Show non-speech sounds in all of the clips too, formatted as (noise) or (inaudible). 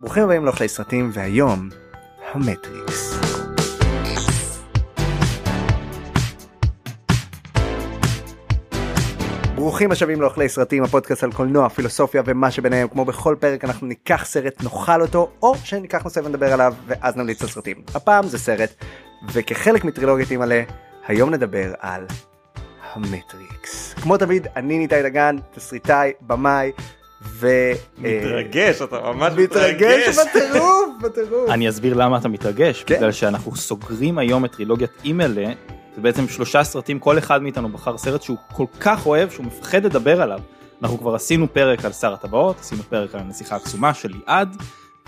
ברוכים הבאים לאוכלי סרטים והיום המטריקס. ברוכים השבים לאוכלי סרטים הפודקאסט על קולנוע פילוסופיה ומה שביניהם. כמו בכל פרק אנחנו ניקח סרט נאכל אותו או שניקח נושא ונדבר עליו ואז נמליץ על סרטים. הפעם זה סרט וכחלק מטרילוגיית מלא היום נדבר על המטריקס. כמו תמיד אני ניתאי דגן תסריטאי במאי ו... מתרגש, אתה ממש מתרגש מתרגש. בטירוף, (laughs) בטירוף. אני אסביר למה אתה מתרגש, כן. בגלל שאנחנו סוגרים היום את טרילוגיית אימיילה, זה בעצם שלושה סרטים, כל אחד מאיתנו בחר סרט שהוא כל כך אוהב, שהוא מפחד לדבר עליו. אנחנו כבר עשינו פרק על שר הטבעות, עשינו פרק על הנסיכה הקסומה של ליעד,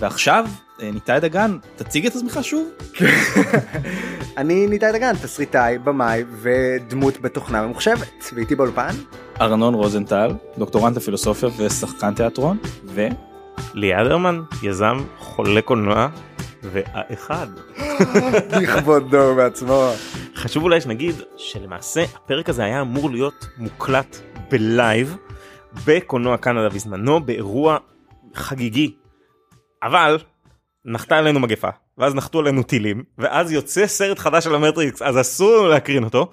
ועכשיו, אה, ניתאי דגן, תציג את עצמך שוב. (laughs) אני ניתאי דגן, תסריטאי, במאי ודמות בתוכנה ממוחשבת. ואיתי באולפן, ארנון רוזנטל, דוקטורנט לפילוסופיה ושחקן תיאטרון, ו... ליעד הרמן, יזם, חולה קולנוע, והאחד. (laughs) לכבודו בעצמו. חשוב אולי שנגיד שלמעשה הפרק הזה היה אמור להיות מוקלט בלייב בקולנוע קנדה בזמנו באירוע חגיגי. אבל נחתה עלינו מגפה ואז נחתו עלינו טילים ואז יוצא סרט חדש של המטריקס אז אסור לנו להקרין אותו.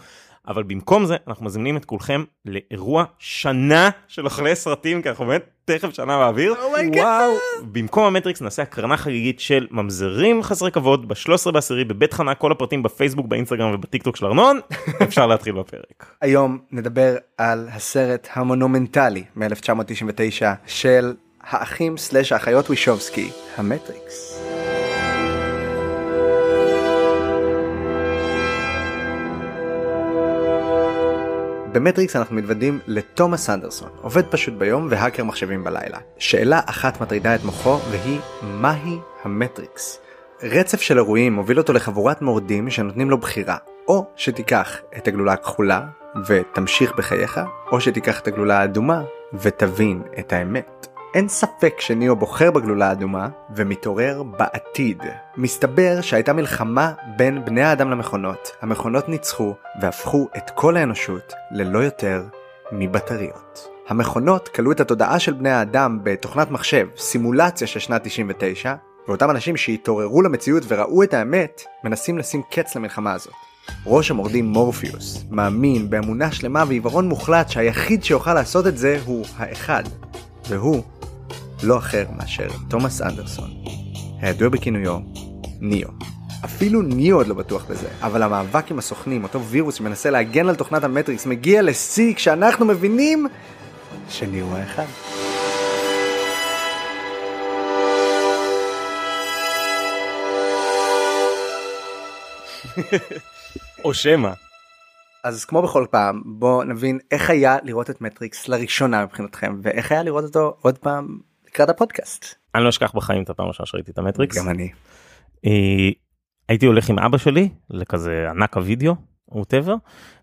אבל במקום זה אנחנו מזמינים את כולכם לאירוע שנה של אוכלי סרטים כי אנחנו באמת תכף שנה באוויר. Oh my God. וואו. במקום המטריקס נעשה הקרנה חגיגית של ממזרים חסרי כבוד ב-13 בעשירי בבית חנה כל הפרטים בפייסבוק באינסטגרם ובטיק טוק של ארנון (laughs) אפשר להתחיל בפרק. היום נדבר על הסרט המונומנטלי מ-1999 של האחים slash האחיות וואשובסקי, המטריקס. במטריקס אנחנו מתוודעים לתומאס אנדרסון, עובד פשוט ביום והאקר מחשבים בלילה. שאלה אחת מטרידה את מוחו והיא מהי המטריקס? רצף של אירועים מוביל אותו לחבורת מורדים שנותנים לו בחירה, או שתיקח את הגלולה הכחולה ותמשיך בחייך, או שתיקח את הגלולה האדומה ותבין את האמת. אין ספק שניאו בוחר בגלולה האדומה ומתעורר בעתיד. מסתבר שהייתה מלחמה בין בני האדם למכונות, המכונות ניצחו והפכו את כל האנושות ללא יותר מבטריות. המכונות כלו את התודעה של בני האדם בתוכנת מחשב, סימולציה של שנת 99, ואותם אנשים שהתעוררו למציאות וראו את האמת, מנסים לשים קץ למלחמה הזאת. ראש המורדים מורפיוס מאמין באמונה שלמה ועיוורון מוחלט שהיחיד שיוכל לעשות את זה הוא האחד, והוא לא אחר מאשר תומאס אנדרסון, הידוע בכינויו ניאו. אפילו ניאו עוד לא בטוח בזה, אבל המאבק עם הסוכנים, אותו וירוס שמנסה להגן על תוכנת המטריקס, מגיע לשיא כשאנחנו מבינים שניאו האחד. או שמא. אז כמו בכל פעם, בואו נבין איך היה לראות את מטריקס לראשונה מבחינתכם, ואיך היה לראות אותו עוד פעם לקראת הפודקאסט. אני לא אשכח בחיים את הפעם הראשונה שראיתי את המטריקס. גם אני. אה, הייתי הולך עם אבא שלי לכזה ענק הוידאו whatever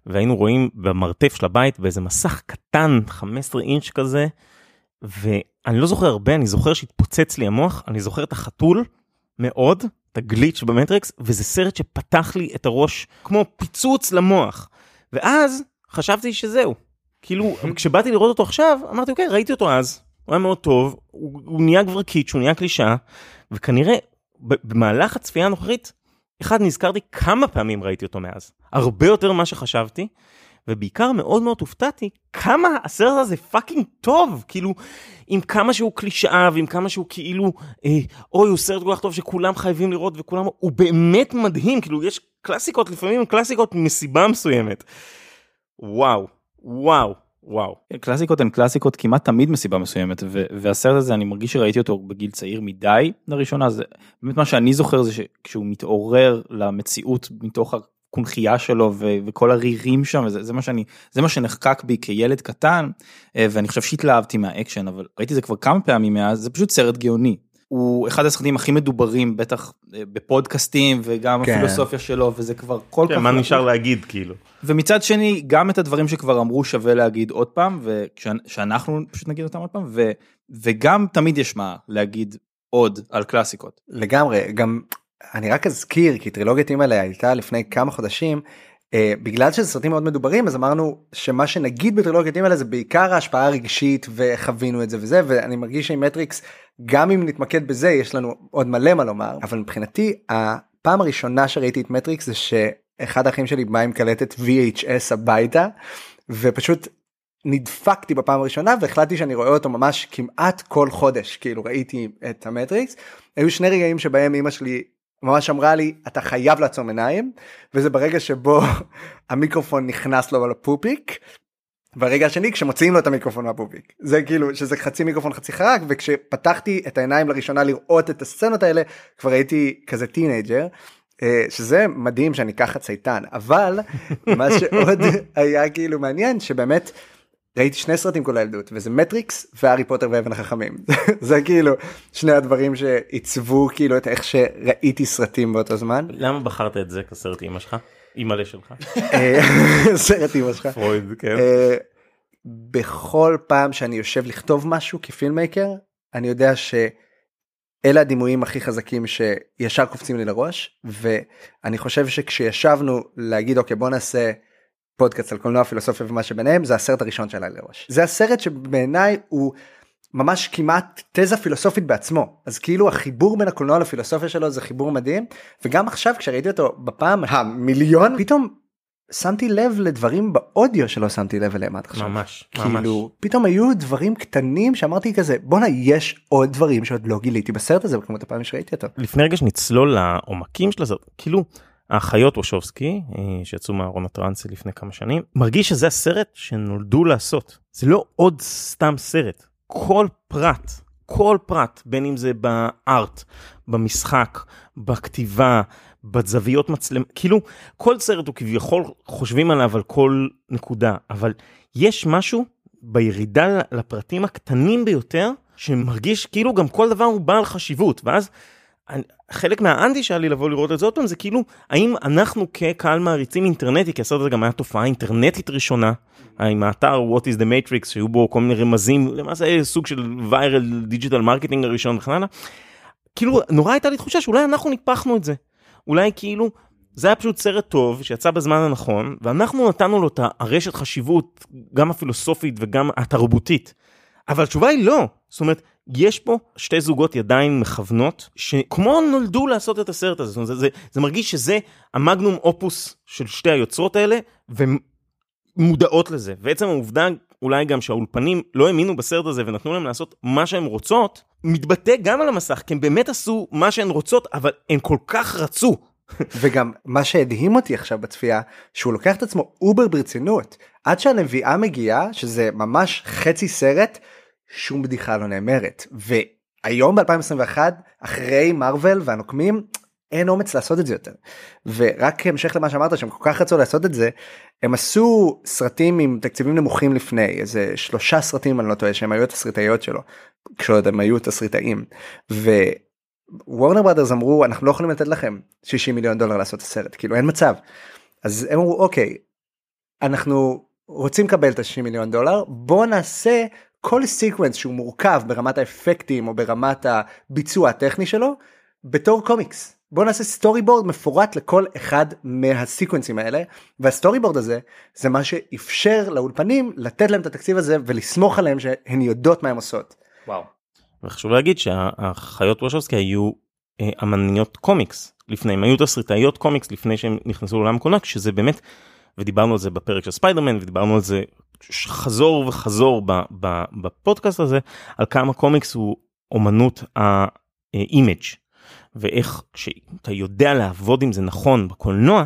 והיינו רואים במרתף של הבית באיזה מסך קטן 15 אינץ' כזה ואני לא זוכר הרבה אני זוכר שהתפוצץ לי המוח אני זוכר את החתול מאוד את ה glitch במטריקס וזה סרט שפתח לי את הראש כמו פיצוץ למוח ואז חשבתי שזהו כאילו (laughs) כשבאתי לראות אותו עכשיו אמרתי אוקיי ראיתי אותו אז הוא היה מאוד טוב הוא, הוא נהיה כבר קיטש הוא נהיה קלישאה וכנראה במהלך הצפייה הנוכחית, אחד נזכרתי כמה פעמים ראיתי אותו מאז. הרבה יותר ממה שחשבתי, ובעיקר מאוד מאוד הופתעתי כמה הסרט הזה fucking טוב, כאילו, עם כמה שהוא קלישאה ועם כמה שהוא כאילו, אה, אוי, הוא סרט כל כך טוב שכולם חייבים לראות וכולם, הוא באמת מדהים, כאילו, יש קלאסיקות, לפעמים קלאסיקות מסיבה מסוימת. וואו, וואו, וואו. קלאסיקות הן קלאסיקות כמעט תמיד מסיבה מסוימת ו- והסרט הזה אני מרגיש שראיתי אותו בגיל צעיר מדי לראשונה זה באמת מה שאני זוכר זה שכשהוא מתעורר למציאות מתוך הקונכייה שלו ו- וכל הרירים שם וזה זה מה שאני זה מה שנחקק בי כילד קטן אה, ואני חושב שהתלהבתי מהאקשן אבל ראיתי זה כבר כמה פעמים מאז זה פשוט סרט גאוני. הוא אחד הסרטים הכי מדוברים בטח אה, בפודקאסטים וגם כן. הפילוסופיה שלו וזה כבר כל כן, כך מה נשאר להגיד כאילו? ומצד שני גם את הדברים שכבר אמרו שווה להגיד עוד פעם ושאנחנו פשוט נגיד אותם עוד פעם ו, וגם תמיד יש מה להגיד עוד על קלאסיקות. לגמרי, גם אני רק אזכיר כי טרילוגיית אימא'לה הייתה לפני כמה חודשים Uh, בגלל שזה סרטים מאוד מדוברים אז אמרנו שמה שנגיד בטרילוגיות האלה זה בעיקר ההשפעה הרגשית וחווינו את זה וזה ואני מרגיש שעם מטריקס גם אם נתמקד בזה יש לנו עוד מלא מה לומר אבל מבחינתי הפעם הראשונה שראיתי את מטריקס זה שאחד האחים שלי בא עם קלטת VHS הביתה ופשוט נדפקתי בפעם הראשונה והחלטתי שאני רואה אותו ממש כמעט כל חודש כאילו ראיתי את המטריקס היו שני רגעים שבהם אמא שלי ממש אמרה לי אתה חייב לעצום עיניים וזה ברגע שבו (laughs) המיקרופון נכנס לו לפופיק. והרגע השני כשמוציאים לו את המיקרופון מהפופיק זה כאילו שזה חצי מיקרופון חצי חרק וכשפתחתי את העיניים לראשונה לראות את הסצנות האלה כבר הייתי כזה teenager שזה מדהים שאני ככה צייתן אבל (laughs) מה שעוד היה כאילו מעניין שבאמת ראיתי שני סרטים כל הילדות וזה מטריקס והארי פוטר ואבן החכמים (laughs) זה כאילו שני הדברים שעיצבו כאילו את איך שראיתי סרטים באותו זמן. למה בחרת את זה כסרט אמא שלך? אימא'לה שלך? (laughs) סרט אמא שלך. פרויד, כן. אה, בכל פעם שאני יושב לכתוב משהו כפילמייקר אני יודע שאלה הדימויים הכי חזקים שישר קופצים לי לראש ואני חושב שכשישבנו להגיד אוקיי בוא נעשה. פודקאסט על קולנוע פילוסופיה ומה שביניהם זה הסרט הראשון שעלה לראש זה הסרט שבעיניי הוא ממש כמעט תזה פילוסופית בעצמו אז כאילו החיבור בין הקולנוע לפילוסופיה שלו זה חיבור מדהים וגם עכשיו כשראיתי אותו בפעם המיליון פתאום שמתי לב לדברים באודיו שלא שמתי לב אליהם עד עכשיו ממש כאילו ממש. פתאום היו דברים קטנים שאמרתי כזה בואנה יש עוד דברים שעוד לא גיליתי בסרט הזה בכמות הפעמים שראיתי אותו. לפני רגע שנצלול לעומקים של הסרט כאילו האחיות וושובסקי אה, שיצאו מהארון הטרנסי לפני כמה שנים מרגיש שזה הסרט שנולדו לעשות זה לא עוד סתם סרט כל פרט כל פרט בין אם זה בארט במשחק בכתיבה בזוויות מצלם כאילו כל סרט הוא כביכול חושבים עליו על כל נקודה אבל יש משהו בירידה לפרטים הקטנים ביותר שמרגיש כאילו גם כל דבר הוא בעל חשיבות ואז. אני, חלק מהאנטי שהיה לי לבוא לראות את זה עוד פעם זה כאילו האם אנחנו כקהל מעריצים אינטרנטי כי הסרט הזה גם היה תופעה אינטרנטית ראשונה עם האתר what is the matrix שהיו בו כל מיני רמזים למעשה סוג של viral digital marketing הראשון וכן הלאה. כאילו נורא הייתה לי תחושה שאולי אנחנו ניפחנו את זה אולי כאילו זה היה פשוט סרט טוב שיצא בזמן הנכון ואנחנו נתנו לו את הרשת חשיבות גם הפילוסופית וגם התרבותית. אבל התשובה היא לא זאת אומרת יש פה שתי זוגות ידיים מכוונות שכמו נולדו לעשות את הסרט הזה, זאת אומרת, זה, זה, זה מרגיש שזה המגנום אופוס של שתי היוצרות האלה ומודעות לזה. ועצם העובדה אולי גם שהאולפנים לא האמינו בסרט הזה ונתנו להם לעשות מה שהם רוצות, מתבטא גם על המסך, כי הם באמת עשו מה שהן רוצות, אבל הם כל כך רצו. (laughs) וגם מה שהדהים אותי עכשיו בצפייה שהוא לוקח את עצמו אובר ברצינות עד שהנביאה מגיעה שזה ממש חצי סרט שום בדיחה לא נאמרת והיום ב2021 אחרי מארוול והנוקמים אין אומץ לעשות את זה יותר ורק המשך למה שאמרת שהם כל כך רצו לעשות את זה הם עשו סרטים עם תקציבים נמוכים לפני איזה שלושה סרטים אני לא טועה שהם היו התסריטאיות שלו כשעוד הם היו תסריטאים. ווורנר ברדרס אמרו אנחנו לא יכולים לתת לכם 60 מיליון דולר לעשות את הסרט כאילו אין מצב. אז הם אמרו אוקיי אנחנו רוצים לקבל את ה-60 מיליון דולר בוא נעשה כל sequence שהוא מורכב ברמת האפקטים או ברמת הביצוע הטכני שלו בתור קומיקס. בוא נעשה storyboard מפורט לכל אחד מהסיקוונסים האלה וה storyboard הזה זה מה שאפשר לאולפנים לתת להם את התקציב הזה ולסמוך עליהם שהן יודעות מה הם עושות. וואו. וחשוב להגיד שהחיות וושובסקי היו אה, אמניות קומיקס לפני הם היו תסריטאיות קומיקס לפני שהם נכנסו לעולם הקולנוע שזה באמת ודיברנו על זה בפרק של ספיידרמן ודיברנו על זה חזור וחזור בפודקאסט הזה על כמה קומיקס הוא אומנות ה image ואיך כשאתה יודע לעבוד עם זה נכון בקולנוע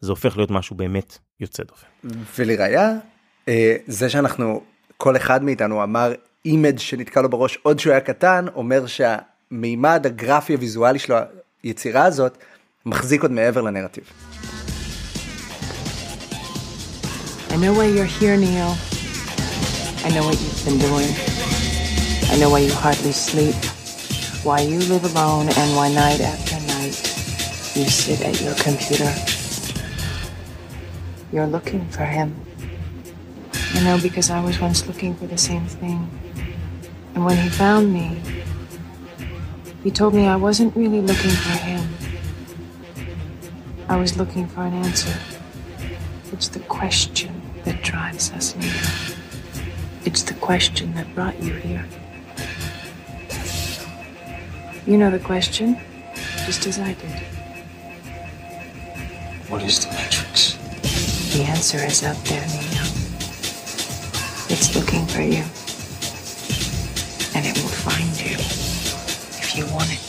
זה הופך להיות משהו באמת יוצא דופן. ולראיה אה, זה שאנחנו כל אחד מאיתנו אמר אימג' שנתקע לו בראש עוד שהוא היה קטן אומר שהמימד הגרפי הוויזואלי של היצירה הזאת מחזיק עוד מעבר לנרטיב. Know why you're here, Neil. I know what you've been doing. I know why you hardly sleep. Why you live alone and why night after night you sit at your computer. You're looking for him. I know because I was once looking for the same thing. And when he found me, he told me I wasn't really looking for him. I was looking for an answer. It's the question that drives us, Neo. It's the question that brought you here. You know the question, just as I did. What is the Matrix? The answer is out there, Neo. It's looking for you. And it will find you if you want it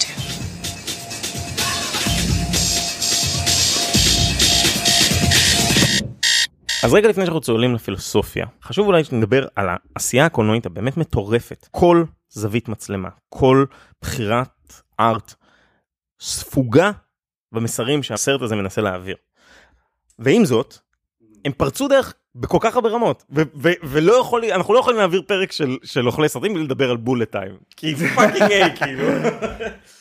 אז רגע לפני שאנחנו צוללים לפילוסופיה, חשוב אולי שנדבר על העשייה הקולנועית הבאמת מטורפת. כל זווית מצלמה, כל בחירת art, ספוגה במסרים שהסרט הזה מנסה להעביר. ועם זאת, הם פרצו דרך בכל כך הרבה רמות, ו- ו- ולא יכול, אנחנו לא יכולים להעביר פרק של, של אוכלי סרטים בלי לדבר על bullet time. כי זה fucking A, כאילו.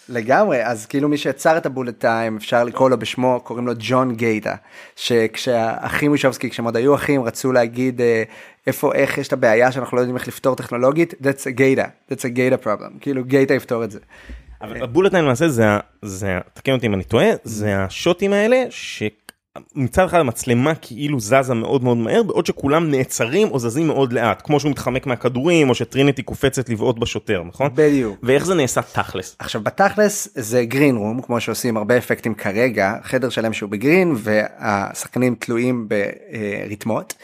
לגמרי, אז כאילו מי שיצר את ה bullet time, אפשר לקרוא לו בשמו, קוראים לו ג'ון גאטה. שכשהאחים וושובסקי, כשהם עוד היו אחים, רצו להגיד אה, איפה, איך יש את הבעיה שאנחנו לא יודעים איך לפתור טכנולוגית, that's a גאטה, that's a גייטה problem, כאילו גייטה יפתור את זה. אבל הבולט טיים למעשה זה, זה, תקן אותי אם אני טועה, זה השוטים האלה שמצד אחד המצלמה כאילו זזה מאוד מאוד מהר, בעוד שכולם נעצרים או זזים מאוד לאט, כמו שהוא מתחמק מהכדורים, או שטריניטי קופצת לבעוט בשוטר, נכון? בדיוק. ואיך זה נעשה תכלס? עכשיו בתכלס זה גרין רום כמו שעושים הרבה אפקטים כרגע חדר שלם שהוא בגרין והשחקנים תלויים בריתמות.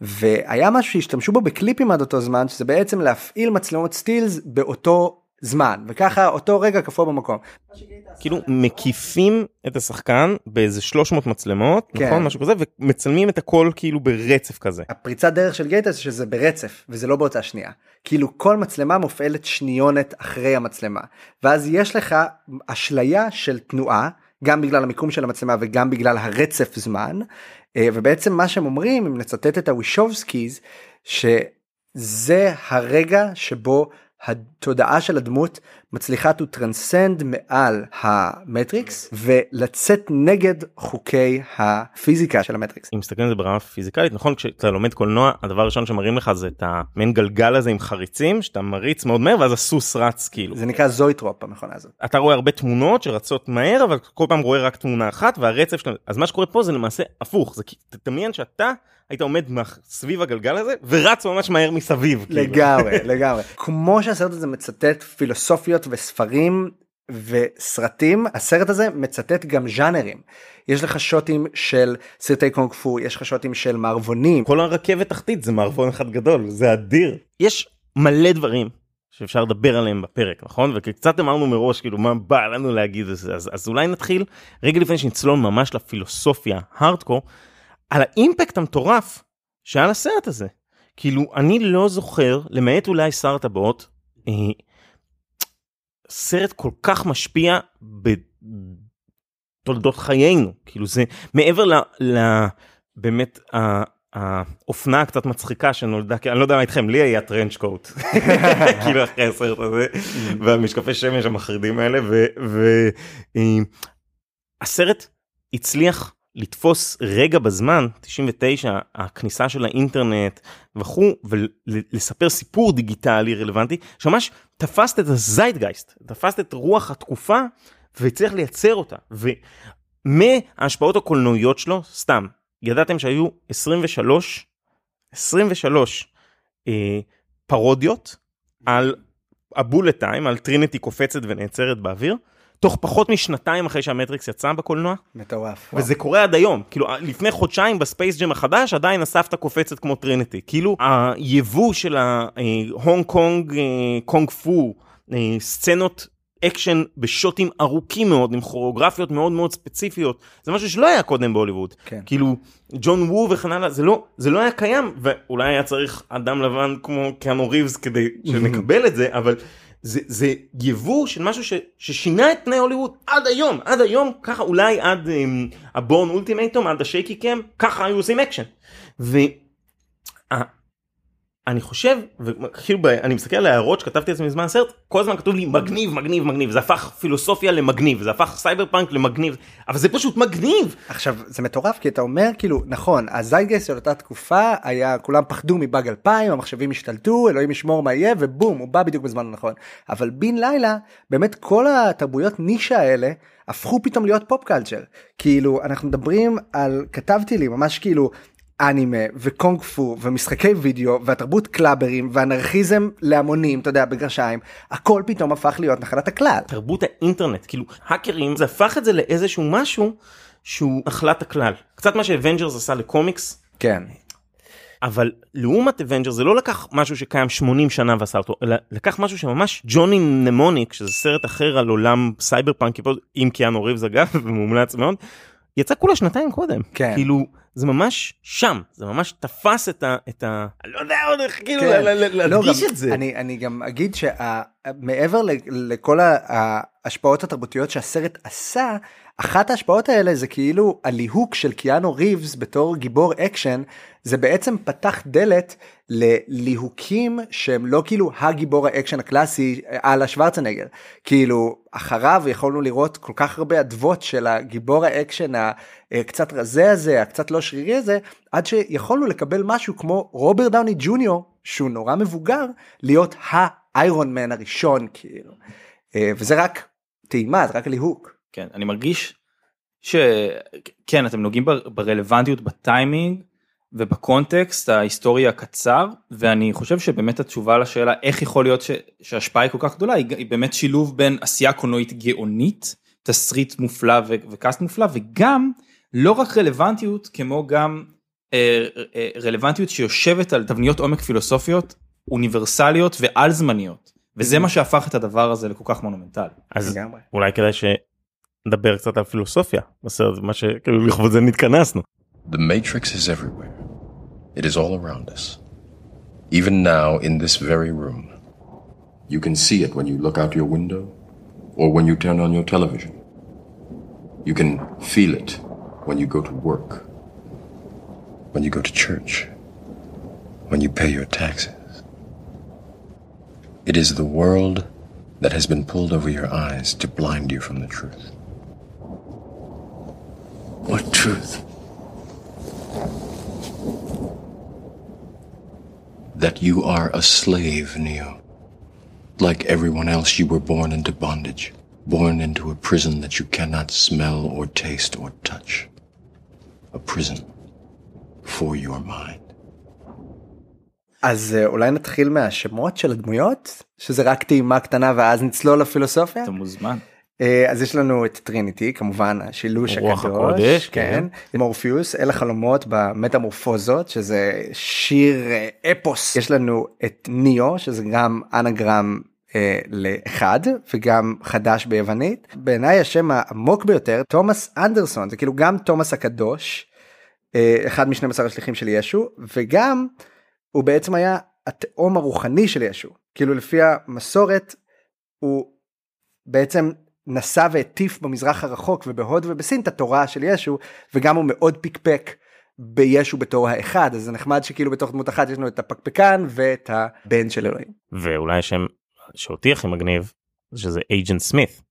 והיה משהו שהשתמשו בו בקליפים עד אותו זמן שזה בעצם להפעיל מצלמות סטילס באותו זמן וככה אותו רגע קפוא במקום. כאילו מקיפים את השחקן באיזה 300 מצלמות, כן. נכון? משהו כזה, ומצלמים את הכל כאילו ברצף כזה. הפריצת דרך של גייטה זה שזה ברצף וזה לא באותה שנייה. כאילו כל מצלמה מופעלת שניונת אחרי המצלמה ואז יש לך אשליה של תנועה גם בגלל המיקום של המצלמה וגם בגלל הרצף זמן אה, ובעצם מה שהם אומרים אם נצטט את הוושובסקיז שזה הרגע שבו התודעה של הדמות מצליחה to transcend מעל המטריקס ולצאת נגד חוקי הפיזיקה של המטריקס. אם מסתכלים על זה ברמה פיזיקלית, נכון? כשאתה לומד קולנוע, הדבר הראשון שמראים לך זה את המעין גלגל הזה עם חריצים, שאתה מריץ מאוד מהר, ואז הסוס רץ כאילו. זה נקרא זויטרופ המכונה הזאת. אתה רואה הרבה תמונות שרצות מהר, אבל כל פעם רואה רק תמונה אחת, והרצף שלהם, אז מה שקורה פה זה למעשה הפוך, זה תדמיין שאתה היית עומד סביב הגלגל הזה, ורץ ממש מהר מסביב. כאילו. לגמרי (laughs) לגמרי כמו שהסרט הזה מצטט פילוסופיות וספרים וסרטים הסרט הזה מצטט גם ז'אנרים יש לך שוטים של סרטי קונג פו יש לך שוטים של מערבונים כל הרכבת תחתית זה מערבון אחד גדול, זה אדיר. יש מלא דברים שאפשר לדבר עליהם בפרק, נכון? וקצת אמרנו מראש, כאילו, מה בא לנו להגיד על זה, אז, אז אולי נתחיל, רגע לפני שנצלול ממש לפילוסופיה, הארדקור, על האימפקט המטורף שהיה לסרט הזה. כאילו, אני לא זוכר, למעט אולי שר הטבעות, אה, סרט כל כך משפיע בתולדות חיינו. כאילו, זה מעבר ל... ל באמת, ה- האופנה הקצת מצחיקה שנולדה, כי אני לא יודע מה איתכם, לי היה טרנץ' קוט, (laughs) כאילו אחרי הסרט הזה, והמשקפי שמש המחרידים האלה, והסרט הצליח לתפוס רגע בזמן, 99, הכניסה של האינטרנט וכו', ולספר סיפור דיגיטלי רלוונטי, שממש תפסת את הזיידגייסט, תפסת את רוח התקופה, והצליח לייצר אותה. ומההשפעות הקולנועיות שלו, סתם, ידעתם שהיו 23, 23 אה, פרודיות על ה bullet time, על טריניטי קופצת ונעצרת באוויר, תוך פחות משנתיים אחרי שהמטריקס יצא בקולנוע, מטורף. וזה קורה עד היום. כאילו, לפני חודשיים בספייס ג'ם החדש, עדיין הסבתא קופצת כמו טריניטי. כאילו, היבוא של ההונג קונג, אה, קונג פו, אה, סצנות אקשן בשוטים ארוכים מאוד, עם כוריאוגרפיות מאוד מאוד ספציפיות, זה משהו שלא היה קודם בהוליווד. כן. כאילו, ג'ון וו וכן הלאה, זה לא, זה לא היה קיים, ואולי היה צריך אדם לבן כמו קיאנו ריבס כדי (laughs) שנקבל את זה, אבל זה, זה יבוא של משהו ש, ששינה את פני הוליווד עד היום, עד היום, ככה אולי עד um, הבורן אולטימטום, עד ה shaky cam, ככה היו עושים אקשן. ואני חושב, וכאילו אני מסתכל על ההערות שכתבתי לעצמי בזמן הסרט, כל הזמן כתוב לי מגניב, מגניב, מגניב, זה הפך פילוסופיה למגניב, זה הפך סייבר פאנק למגניב, אבל זה פשוט מגניב. עכשיו זה מטורף כי אתה אומר כאילו נכון הזייגייסט של אותה תקופה היה כולם פחדו מבאג 2000 המחשבים השתלטו אלוהים ישמור מה יהיה ובום הוא בא בדיוק בזמן הנכון. אבל בן לילה באמת כל התרבויות נישה האלה הפכו פתאום להיות pop culture כאילו אנחנו מדברים על כתבתי לי ממש כאילו אנימה וקונג פו ומשחקי וידאו והתרבות קלאברים ואנרכיזם להמונים אתה יודע בגרשיים הכל פתאום הפך להיות נחלת הכלל. תרבות האינטרנט כאילו האקרים זה הפך את זה לאיזשהו משהו שהוא נחלת הכלל קצת מה שאבנג'רס עשה לקומיקס כן. אבל לעומת אבנג'ר זה לא לקח משהו שקיים 80 שנה ועשה אותו אלא לקח משהו שממש ג'וני נמוניק שזה סרט אחר על עולם סייבר פאנק עם קיאנו ריבס אגב (laughs) ומומלץ מאוד יצא כולה שנתיים קודם כן. כאילו זה ממש שם זה ממש תפס את ה... את ה... אני לא יודע עוד איך כאילו כן. ל- ל- לא, להדגיש גם- את זה. אני, אני גם אגיד שמעבר לכל ההשפעות התרבותיות שהסרט עשה, אחת ההשפעות האלה זה כאילו הליהוק של קיאנו ריבס בתור גיבור אקשן, זה בעצם פתח דלת לליהוקים שהם לא כאילו הגיבור האקשן הקלאסי על השוורצנגר. כאילו אחריו יכולנו לראות כל כך הרבה אדוות של הגיבור האקשן הקצת רזה הזה, הקצת לא שרירי הזה, עד שיכולנו לקבל משהו כמו רוברט דאוני ג'וניור שהוא נורא מבוגר להיות האיירון מן הראשון כאילו אה, וזה רק טעימה זה רק ליהוק. כן, אני מרגיש שכן, אתם נוגעים בר- ברלוונטיות בטיימינג ובקונטקסט ההיסטורי הקצר, ואני חושב שבאמת התשובה לשאלה איך יכול להיות ש... שההשפעה היא כל כך גדולה, היא, היא באמת שילוב בין עשייה קולנועית גאונית, תסריט מופלא ו... וקאסט מופלא, וגם לא רק רלוונטיות, כמו גם אה, אה, רלוונטיות שיושבת על תבניות עומק פילוסופיות, אוניברסליות ועל זמניות. וזה מה שהפך את הדבר הזה לכל כך מונומנטלי. אז לגמרי. אולי כדאי שנדבר קצת על פילוסופיה בסרט מה שכאילו לכבוד זה נתכנסנו. The Matrix is everywhere. It is all around us. Even now, in this very room. You can see it when you look out your window or when you turn on your television. You can feel it when you go to work, when you go to church, when you pay your taxes. It is the world that has been pulled over your eyes to blind you from the truth. What truth? that you are a slave, Neo. Like everyone else, you were born into bondage, born into a prison that you cannot smell or taste or touch. A prison for your mind. אז אה, אולי נתחיל מהשמות של הדמויות שזה רק טעימה קטנה ואז נצלול לפילוסופיה. אתה מוזמן. אה, אז יש לנו את טריניטי כמובן השילוש רוח הקדוש הקודש, כן. מורפיוס אל החלומות במטמורפוזות שזה שיר אה, אפוס. יש לנו את ניאו שזה גם אנגרם אה, לאחד וגם חדש ביוונית. בעיניי השם העמוק ביותר תומאס אנדרסון זה כאילו גם תומאס הקדוש אה, אחד מ-12 השליחים של ישו וגם הוא בעצם היה התאום הרוחני של ישו. כאילו לפי המסורת הוא בעצם נשא והטיף במזרח הרחוק ובהוד ובסין את התורה של ישו וגם הוא מאוד פיקפק בישו בתור האחד אז זה נחמד שכאילו בתוך דמות אחת יש לנו את הפקפקן ואת הבן של אלוהים. ואולי השם שאותי הכי מגניב זה שזה אייג'נט סמית.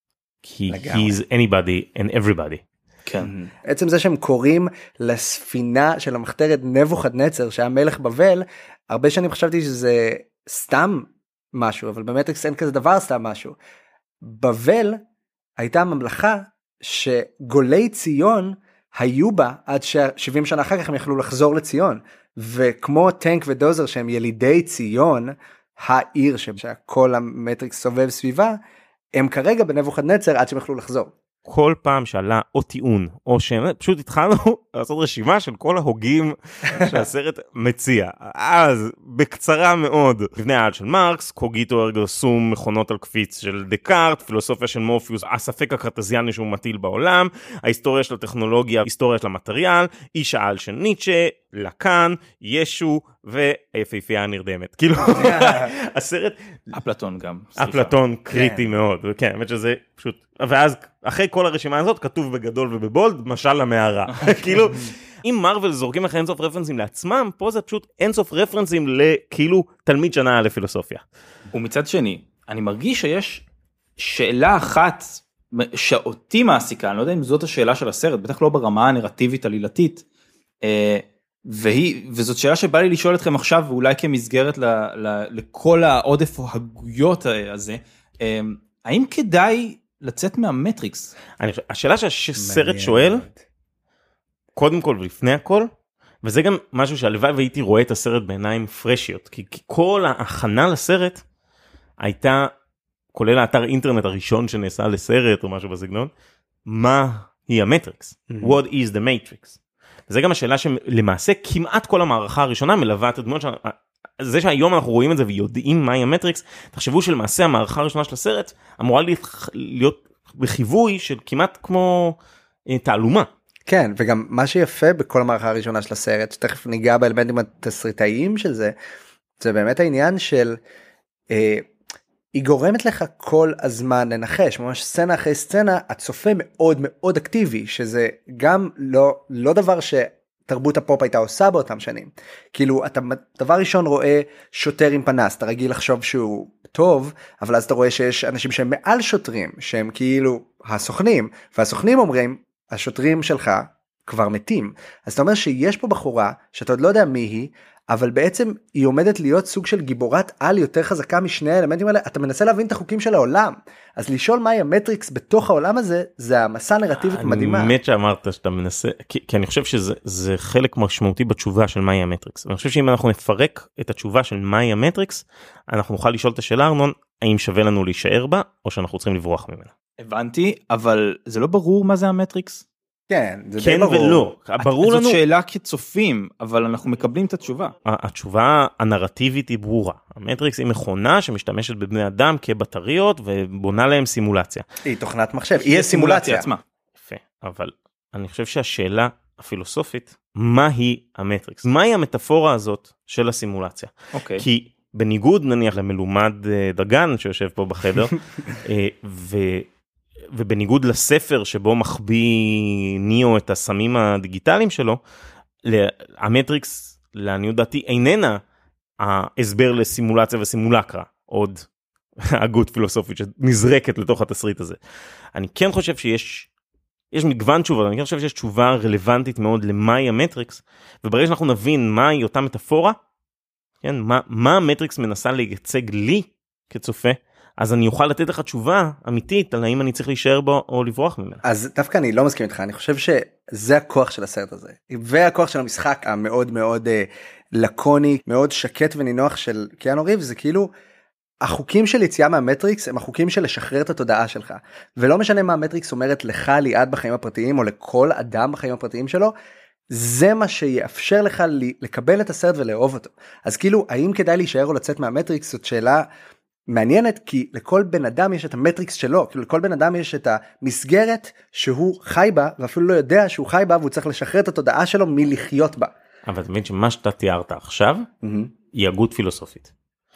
כי לגמרי. he's anybody and everybody. כן. עצם זה שהם קוראים לספינה של המחתרת נבוכדנצר שהיה מלך בבל הרבה שנים חשבתי שזה סתם משהו אבל באמת אין כזה דבר סתם משהו. בבל הייתה ממלכה שגולי ציון היו בה עד ש-70 שנה אחר כך הם יכלו לחזור לציון וכמו טנק ודוזר שהם ילידי ציון העיר שכל המטריקס סובב סביבה הם כרגע בנבוכדנצר עד שהם יכלו לחזור. כל פעם שעלה או טיעון או שם פשוט התחלנו (laughs) לעשות רשימה של כל ההוגים (laughs) שהסרט מציע. אז בקצרה מאוד מבנה העל של מרקס קוגיטו ארגו סום מכונות על קפיץ של דקארט פילוסופיה של מורפיוס הספק הקרטזיאני שהוא מטיל בעולם ההיסטוריה של הטכנולוגיה היסטוריה של המטריאל איש העל של ניטשה לקאן ישו והיפהפייה הנרדמת כאילו (laughs) הסרט אפלטון גם. אפלטון קריטי מאוד כן האמת שזה פשוט ואז אחרי כל הרשימה הזאת כתוב בגדול ובבולד משל למערה (laughs) כאילו אם מרוויל זורקים לך אינסוף רפרנסים לעצמם פה זה פשוט אינסוף רפרנסים לכאילו תלמיד שנה לפילוסופיה. ומצד שני, אני מרגיש שיש שאלה אחת שאותי מעסיקה, אני לא יודע אם זאת השאלה של הסרט, בטח לא ברמה הנרטיבית עלילתית, אה, והיא, וזאת שאלה שבא לי לשאול אתכם עכשיו, ואולי כמסגרת ל, ל, לכל העודף הגויות הזה, אה, האם כדאי לצאת מהמטריקס? אני השאלה שהסרט שואל. קודם כל ולפני הכל וזה גם משהו שהלוואי והייתי רואה את הסרט בעיניים פרשיות כי, כי כל ההכנה לסרט הייתה כולל האתר אינטרנט הראשון שנעשה לסרט או משהו בסגנון מה היא המטריקס Mhm. what is the matrix. זה גם השאלה שלמעשה כמעט כל המערכה הראשונה מלווה את הדמות שלנו. זה שהיום אנחנו רואים את זה ויודעים מהי המטריקס תחשבו שלמעשה המערכה הראשונה של הסרט אמורה להיות בחיווי של כמעט כמו אה, תעלומה. כן וגם מה שיפה בכל המערכה הראשונה של הסרט שתכף ניגע באלמנטים התסריטאיים של זה זה באמת העניין של אה, היא גורמת לך כל הזמן לנחש ממש סצנה אחרי סצנה הצופה מאוד מאוד אקטיבי שזה גם לא לא דבר שתרבות הפופ הייתה עושה באותם שנים. כאילו אתה דבר ראשון רואה שוטר עם פנס אתה רגיל לחשוב שהוא טוב אבל אז אתה רואה שיש אנשים שהם מעל שוטרים שהם כאילו הסוכנים והסוכנים אומרים השוטרים שלך כבר מתים. אז אתה אומר שיש פה בחורה שאתה עוד לא יודע מי היא אבל בעצם היא עומדת להיות סוג של גיבורת על יותר חזקה משני האלמנטים האלה אתה מנסה להבין את החוקים של העולם אז לשאול מהי המטריקס בתוך העולם הזה זה המסע נרטיבית מדהימה. אני מת שאמרת שאתה מנסה כי, כי אני חושב שזה זה חלק משמעותי בתשובה של מהי המטריקס. אני חושב שאם אנחנו נפרק את התשובה של מהי המטריקס אנחנו נוכל לשאול את השאלה ארנון האם שווה לנו להישאר בה או שאנחנו צריכים לברוח ממנה. הבנתי אבל זה לא ברור מה זה המטריקס. כן זה די כן ברור. ולא ברור לנו זאת שאלה כצופים אבל אנחנו מקבלים את התשובה. התשובה הנרטיבית היא ברורה המטריקס היא מכונה שמשתמשת בבני אדם כבטריות ובונה להם סימולציה. היא תוכנת מחשב היא סימולציה עצמה. יפה אבל אני חושב שהשאלה הפילוסופית מהי המטריקס מהי המטאפורה הזאת של הסימולציה אוקיי. כי בניגוד נניח למלומד אה, דגן שיושב פה בחדר (laughs) אה, ו, ובניגוד לספר שבו מחביא ניאו את הסמים הדיגיטליים שלו המטריקס לעניות דעתי איננה ההסבר לסימולציה וסימולקרה עוד (laughs) הגות פילוסופית שנזרקת לתוך התסריט הזה. אני כן חושב שיש יש מגוון תשובות אני כן חושב שיש תשובה רלוונטית מאוד למהי המטריקס וברגע שאנחנו נבין מהי אותה מטאפורה כן מה מה המטריקס מנסה לייצג לי כצופה אז אני אוכל לתת לך תשובה אמיתית על האם אני צריך להישאר בו או לברוח ממנה. אז דווקא אני לא מסכים איתך אני חושב שזה הכוח של הסרט הזה והכוח של המשחק המאוד מאוד אה, לקוני מאוד שקט ונינוח של קיאנו ריב זה כאילו החוקים של יציאה מהמטריקס הם החוקים של לשחרר את התודעה שלך ולא משנה מה המטריקס אומרת לך ליעד בחיים הפרטיים או לכל אדם בחיים הפרטיים שלו. זה מה שיאפשר לך לקבל את הסרט ולאהוב אותו אז כאילו האם כדאי להישאר או לצאת מהמטריקס זאת שאלה מעניינת כי לכל בן אדם יש את המטריקס שלו כאילו לכל בן אדם יש את המסגרת שהוא חי בה ואפילו לא יודע שהוא חי בה והוא צריך לשחרר את התודעה שלו מלחיות בה. אבל אתה מבין שמה שאתה תיארת עכשיו מהמם. היא הגות פילוסופית.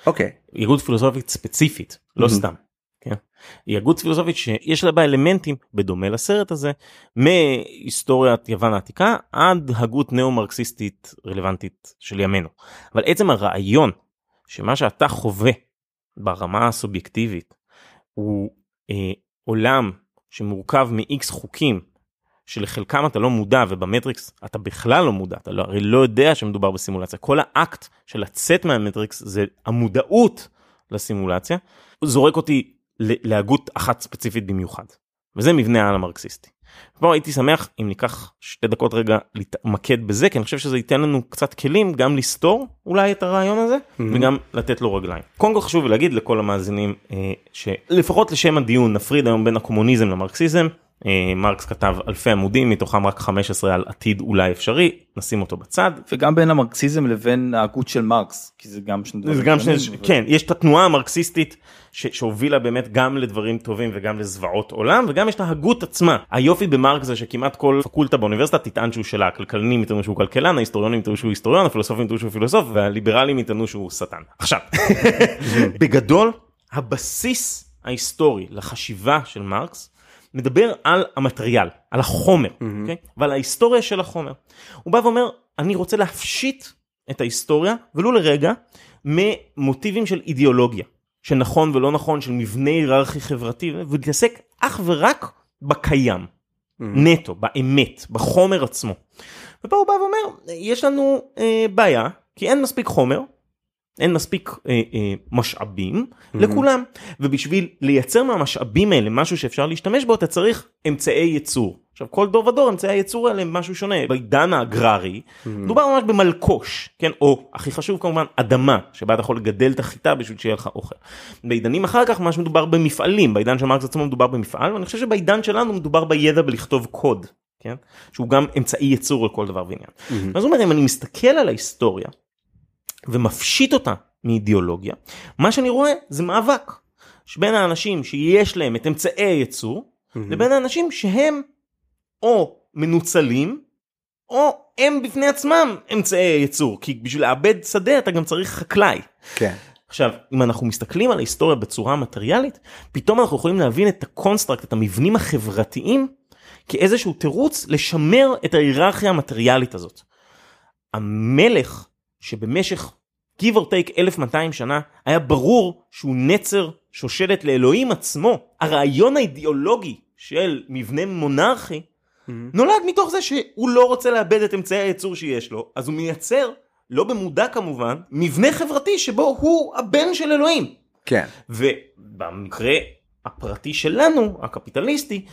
אוקיי היא הגות פילוסופית ספציפית לא מהמם. סתם. כן? היא הגות פילוסופית שיש לה בה אלמנטים בדומה לסרט הזה מהיסטוריית יוון העתיקה עד הגות נאו-מרקסיסטית רלוונטית של ימינו. אבל עצם הרעיון שמה שאתה חווה ברמה הסובייקטיבית הוא אה, עולם שמורכב מ-X חוקים שלחלקם אתה לא מודע ובמטריקס אתה בכלל לא מודע אתה לא, הרי לא יודע שמדובר בסימולציה כל האקט של לצאת מהמטריקס זה המודעות לסימולציה זורק אותי להגות אחת ספציפית במיוחד וזה מבנה העל המרקסיסטי. פה הייתי שמח אם ניקח שתי דקות רגע להתמקד בזה כי אני חושב שזה ייתן לנו קצת כלים גם לסתור אולי את הרעיון הזה וגם לתת לו רגליים. קודם כל חשוב להגיד לכל המאזינים אה, שלפחות לשם הדיון נפריד היום בין הקומוניזם למרקסיזם. אה, מרקס כתב אלפי עמודים מתוכם רק 15 על עתיד אולי אפשרי נשים אותו בצד. וגם בין המרקסיזם לבין ההגות של מרקס כי זה גם שני דברים זה גם שני, אבל- כן יש את התנועה המרקסיסטית ש, שהובילה באמת גם לדברים טובים וגם לזוועות עולם וגם יש את ההגות עצמה. היופי במרקס זה שכמעט כל פקולטה באוניברסיטה תטען שהוא שלה הכלכלנים יטענו שהוא כלכלן ההיסטוריונים יטענו שהוא היסטוריון הפילוסופים יטענו שהוא פילוסוף והליברלים יטענו שהוא שטן. עכשיו (laughs) בגדול הבסיס ההיסטורי לחשיבה של מרקס מדבר על המטריאל על החומר אוקיי? ועל ההיסטוריה של החומר. הוא בא ואומר אני רוצה להפשיט את ההיסטוריה ולו לרגע ממוטיבים של אידיאולוגיה של נכון ולא נכון של מבנה היררכי חברתי ולהתעסק אך ורק בקיים נטו באמת בחומר עצמו. ופה הוא בא ואומר יש לנו אה, בעיה כי אין מספיק חומר אין מספיק אה, אה, משאבים לכולם ובשביל לייצר מהמשאבים האלה משהו שאפשר להשתמש בו אתה צריך אמצעי ייצור. עכשיו כל דור ודור אמצעי הייצור האלה הם משהו שונה. בעידן האגררי מדובר ממש במלקוש כן? או הכי חשוב כמובן אדמה שבה אתה יכול לגדל את החיטה בשביל שיהיה לך אוכל. בעידנים אחר כך ממש מדובר במפעלים. בעידן של מרקס עצמו מדובר במפעל ואני חושב שבעידן שלנו מדובר בידע בלכתוב קוד כן? שהוא גם אמצעי ייצור לכל דבר ועניין. אז הוא אומר אם אני מסתכל על ההיסטוריה ומפשיט אותה מאידיאולוגיה מה שאני רואה זה מאבק שבין האנשים שיש להם את אמצעי הייצור לבין האנשים שהם או מנוצלים או הם בפני עצמם אמצעי הייצור כי בשביל לאבד שדה אתה גם צריך חקלאי. כן. עכשיו אם אנחנו מסתכלים על ההיסטוריה בצורה מטריאלית פתאום אנחנו יכולים להבין את ה construct את המבנים החברתיים כאיזשהו תירוץ לשמר את ההיררכיה המטריאלית הזאת. המלך שבמשך give or take 1200 שנה היה ברור שהוא נצר שושלת לאלוהים עצמו. הרעיון האידיאולוגי של מבנה מונרכי נולד מתוך זה שהוא לא רוצה לאבד את אמצעי הייצור שיש לו אז הוא מייצר לא במודע כמובן מבנה חברתי שבו הוא הבן של אלוהים. כן. ובמקרה הפרטי שלנו הקפיטליסטי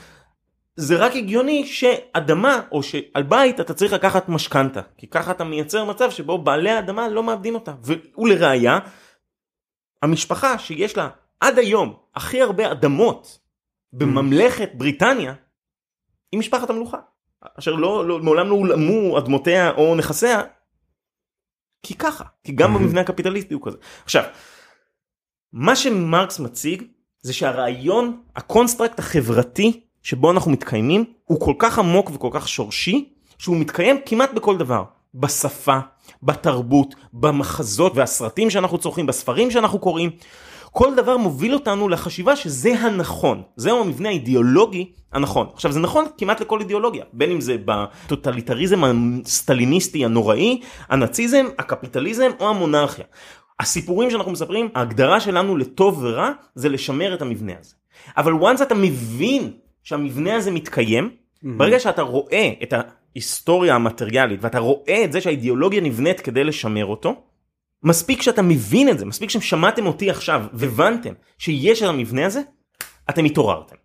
זה רק הגיוני שאדמה או שעל בית אתה צריך לקחת משכנתה כי ככה אתה מייצר מצב שבו בעלי האדמה לא מאבדים אותה. ולראיה המשפחה שיש לה עד היום הכי הרבה אדמות בממלכת בריטניה היא משפחת המלוכה. אשר לא, לא מעולם לא הולאמו אדמותיה או נכסיה כי ככה כי גם במבנה הקפיטליסטי הוא כזה. עכשיו מה שמרקס מציג זה שהרעיון ה construct החברתי שבו אנחנו מתקיימים הוא כל כך עמוק וכל כך שורשי שהוא מתקיים כמעט בכל דבר. בשפה בתרבות במחזות והסרטים שאנחנו צורכים בספרים שאנחנו קוראים. כל דבר מוביל אותנו לחשיבה שזה הנכון. זהו המבנה האידיאולוגי הנכון. עכשיו זה נכון כמעט לכל אידיאולוגיה בין אם זה בטוטליטריזם הסטליניסטי הנוראי הנאציזם הקפיטליזם או המונרכיה. הסיפורים שאנחנו מספרים ההגדרה שלנו לטוב ורע זה לשמר את המבנה הזה. אבל once אתה מבין שהמבנה הזה מתקיים ברגע שאתה רואה את ההיסטוריה המטריאלית ואתה רואה את זה שהאידיאולוגיה נבנית כדי לשמר אותו מספיק שאתה מבין את זה מספיק ששמעתם אותי עכשיו והבנתם שיש את המבנה הזה אתם התעוררתם.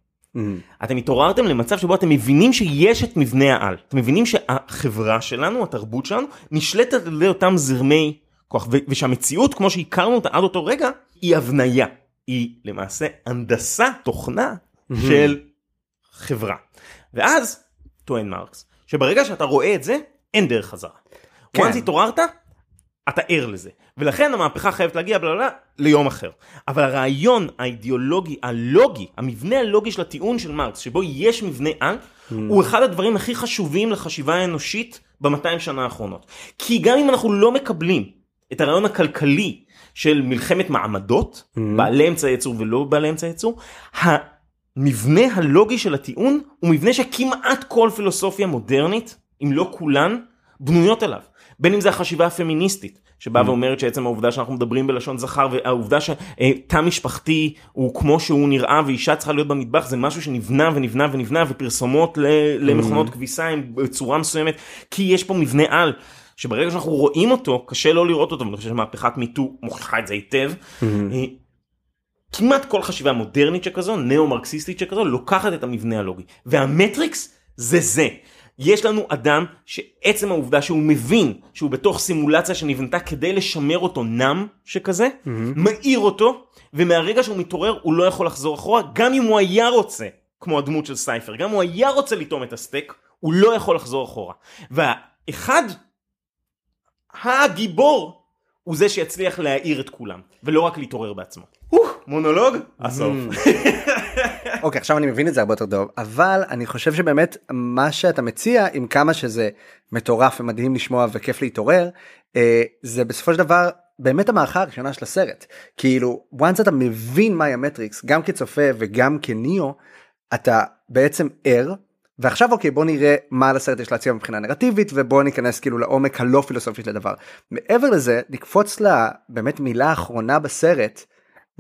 אתם התעוררתם למצב שבו אתם מבינים שיש את מבנה העל. אתם מבינים שהחברה שלנו התרבות שלנו נשלטת על ידי אותם זרמי כוח ו- ושהמציאות כמו שהכרנו אותה עד אותו רגע היא הבניה. היא למעשה הנדסה תוכנה של חברה. ואז טוען מרקס שברגע שאתה רואה את זה אין דרך חזרה. כן. once התעוררת אתה ער לזה. ולכן המהפכה חייבת להגיע בלה בלה ליום אחר. אבל הרעיון האידיאולוגי הלוגי המבנה הלוגי של הטיעון של מרקס שבו יש מבנה על הוא אחד הדברים הכי חשובים לחשיבה האנושית ב-200 שנה האחרונות. כי גם אם אנחנו לא מקבלים את הרעיון הכלכלי של מלחמת מעמדות בעלי אמצעי ייצור ולא בעלי אמצעי ייצור המבנה הלוגי של הטיעון הוא מבנה שכמעט כל פילוסופיה מודרנית אם לא כולן בנויות עליו בין אם זה החשיבה הפמיניסטית שבאה ואומרת שעצם העובדה שאנחנו מדברים בלשון זכר והעובדה שתא משפחתי הוא כמו שהוא נראה ואישה צריכה להיות במטבח זה משהו שנבנה ונבנה ונבנה ופרסומות ל- למכונות כביסה הם בצורה מסוימת כי יש פה מבנה על. שברגע שאנחנו רואים אותו קשה לא לראות אותו ואני חושב שמהפכת מיטו מוכיחה את זה היטב. אה, כמעט כל חשיבה מודרנית שכזו נאו מרקסיסטית שכזו לוקחת את המבנה הלוגי והמטריקס זה זה. יש לנו אדם שעצם העובדה שהוא מבין שהוא בתוך סימולציה שנבנתה כדי לשמר אותו נם שכזה, מאיר אותו, ומהרגע שהוא מתעורר הוא לא יכול לחזור אחורה, גם אם הוא היה רוצה, כמו הדמות של סייפר, גם אם הוא היה רוצה לטעום את הסטייק, הוא לא יכול לחזור אחורה. והאחד, הגיבור, הוא זה שיצליח להעיר את כולם, ולא רק להתעורר בעצמו. מונולוג, הסוף. אוקיי עכשיו אני מבין את זה הרבה יותר טוב אבל אני חושב שבאמת מה שאתה מציע עם כמה שזה מטורף ומדהים לשמוע וכיף להתעורר אה, זה בסופו של דבר באמת המערכה הראשונה של הסרט כאילו once אתה מבין מהי המטריקס גם כצופה וגם כניאו אתה בעצם ער. ועכשיו אוקיי בוא נראה מה לסרט יש להציע מבחינה נרטיבית ובוא ניכנס כאילו לעומק הלא פילוסופי של הדבר. מעבר לזה נקפוץ לבאמת מילה אחרונה בסרט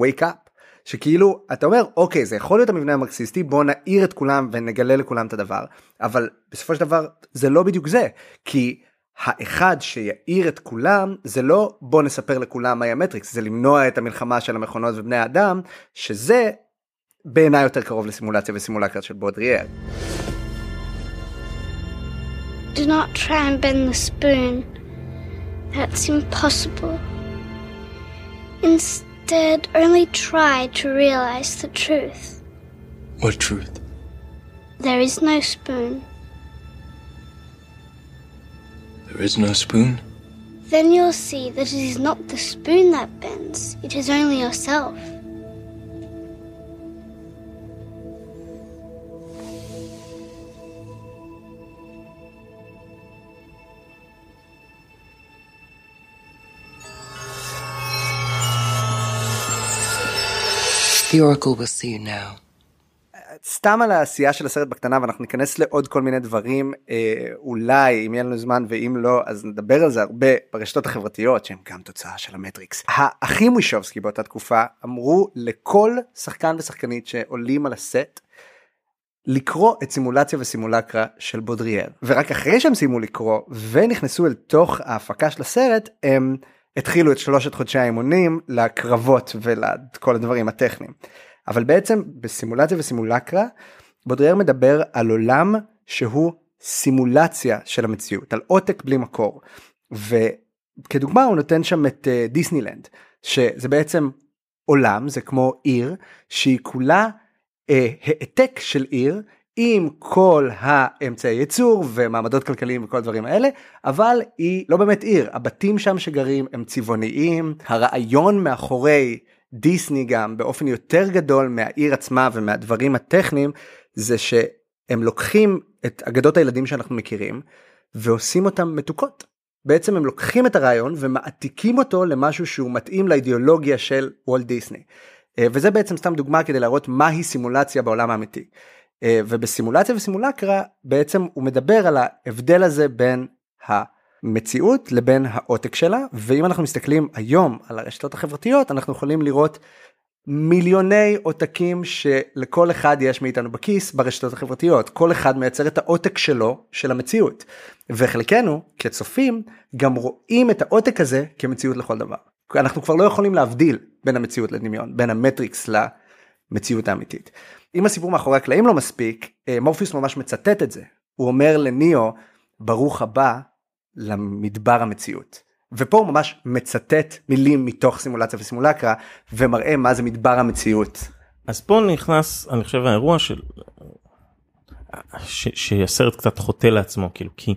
wake up שכאילו אתה אומר אוקיי זה יכול להיות המבנה המרקסיסטי בוא נעיר את כולם ונגלה לכולם את הדבר אבל בסופו של דבר זה לא בדיוק זה כי האחד שיעיר את כולם זה לא בוא נספר לכולם מהי המטריקס זה למנוע את המלחמה של המכונות ובני האדם שזה בעיניי יותר קרוב לסימולציה וסימולקריה של בודריאר. Do not try and bend the spoon. That's impossible. Instead, only try to realize the truth. What truth? There is no spoon. There is no spoon? Then you'll see that it is not the spoon that bends, it is only yourself. The Oracle will see you now. סתם על העשייה של הסרט בקטנה ואנחנו ניכנס לעוד כל מיני דברים אה, אולי אם יהיה לנו זמן ואם לא אז נדבר על זה הרבה ברשתות החברתיות שהם גם תוצאה של המטריקס. האחים ווישובסקי באותה תקופה אמרו לכל שחקן ושחקנית שעולים על הסט לקרוא את סימולציה וסימולקרה של בודריאר ורק אחרי שהם סיימו לקרוא ונכנסו אל תוך ההפקה של הסרט הם התחילו את שלושת חודשי האימונים לקרבות ולכל הדברים הטכניים. אבל בעצם בסימולציה וסימולקרה בודריאר מדבר על עולם שהוא סימולציה של המציאות על עותק בלי מקור וכדוגמה הוא נותן שם את uh, דיסנילנד שזה בעצם עולם זה כמו עיר שהיא כולה uh, העתק של עיר עם כל האמצעי ייצור ומעמדות כלכליים וכל הדברים האלה אבל היא לא באמת עיר הבתים שם שגרים הם צבעוניים הרעיון מאחורי דיסני גם באופן יותר גדול מהעיר עצמה ומהדברים הטכניים זה שהם לוקחים את אגדות הילדים שאנחנו מכירים ועושים אותם מתוקות. בעצם הם לוקחים את הרעיון ומעתיקים אותו למשהו שהוא מתאים לאידיאולוגיה של וולט דיסני. אה, וזה בעצם סתם דוגמה כדי להראות מהי סימולציה בעולם האמיתי. אה, ובסימולציה וסימולקרה בעצם הוא מדבר על ההבדל הזה בין המציאות לבין העותק שלה ואם אנחנו מסתכלים היום על הרשתות החברתיות אנחנו יכולים לראות מיליוני עותקים שלכל אחד יש מאיתנו בכיס ברשתות החברתיות. כל אחד מייצר את העותק שלו של המציאות. וחלקנו כצופים גם רואים את העותק הזה כמציאות לכל דבר. אנחנו כבר לא יכולים להבדיל בין המציאות לדמיון בין המטריקס למציאות האמיתית. אם הסיפור מאחורי הקלעים לא מספיק אה, מורפיוס ממש מצטט את זה הוא אומר לניאו ברוך הבא למדבר המציאות. ופה הוא ממש מצטט מילים מתוך סימולציה וסימולקרה ומראה מה זה מדבר המציאות. אז פה נכנס אני חושב האירוע של ש, שהסרט קצת חוטא לעצמו כאילו כי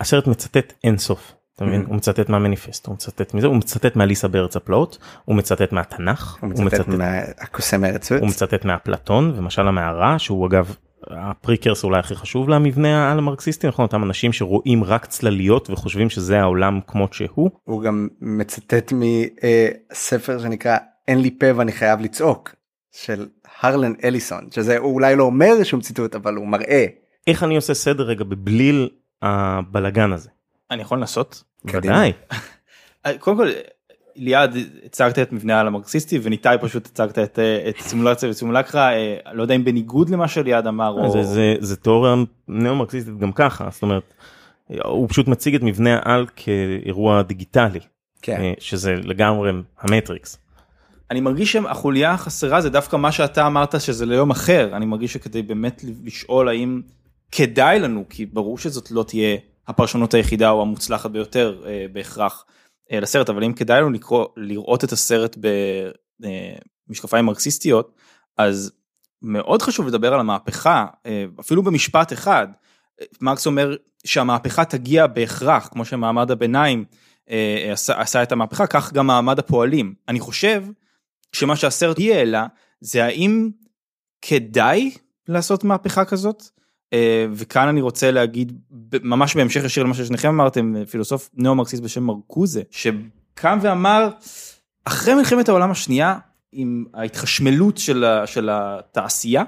הסרט מצטט אין סוף. אתה מבין? Mhm. הוא מצטט מהמניפסט, הוא מצטט מזה, הוא מצטט מאליסה בארץ הפלאות, הוא מצטט מהתנ"ך, הוא מצטט מהקוסם הארץ הוא מצטט מאפלטון ומשל המערה שהוא אגב הפריקרס אולי הכי חשוב למבנה העל המרקסיסטי נכון אותם אנשים שרואים רק צלליות וחושבים שזה העולם כמות שהוא. הוא גם מצטט מספר שנקרא אין לי פה ואני חייב לצעוק של הרלן אליסון שזה הוא אולי לא אומר שום ציטוט אבל הוא מראה. איך אני עושה סדר רגע בבליל הבלגן הזה. אני יכול לנסות? ודאי. קודם כל ליעד הצגת את מבנה העל המרקסיסטי וניתאי פשוט הצגת את, אה, את סימולציה וסימולקרה אה, לא יודע אם בניגוד למה שליעד אמר או... זה, זה, זה תיאוריה נאו-מרקסיסטית גם ככה זאת אומרת הוא פשוט מציג את מבנה העל כאירוע דיגיטלי כן. אה, שזה לגמרי המטריקס. אני מרגיש שהחוליה החסרה זה דווקא מה שאתה אמרת שזה ליום אחר אני מרגיש שכדי באמת לשאול האם כדאי לנו כי ברור שזאת לא תהיה הפרשנות היחידה או המוצלחת ביותר אה, בהכרח אה, לסרט אבל אם כדאי לנו לקרוא לראות את הסרט במשקפיים מרקסיסטיות אז מאוד חשוב לדבר על המהפכה אה, אפילו במשפט אחד. מרקס אומר שהמהפכה תגיע בהכרח כמו שמעמד הביניים אה, עשה, עשה את המהפכה כך גם מעמד הפועלים. אני חושב שמה שהסרט יהיה אלא זה האם כדאי לעשות מהפכה כזאת? אה, וכאן אני רוצה להגיד ממש בהמשך ישיר למה ששניכם אמרתם פילוסוף נאו-מרקסיסט בשם מרקוזה שקם ואמר אחרי מלחמת העולם השנייה עם ההתחשמלות של, של התעשייה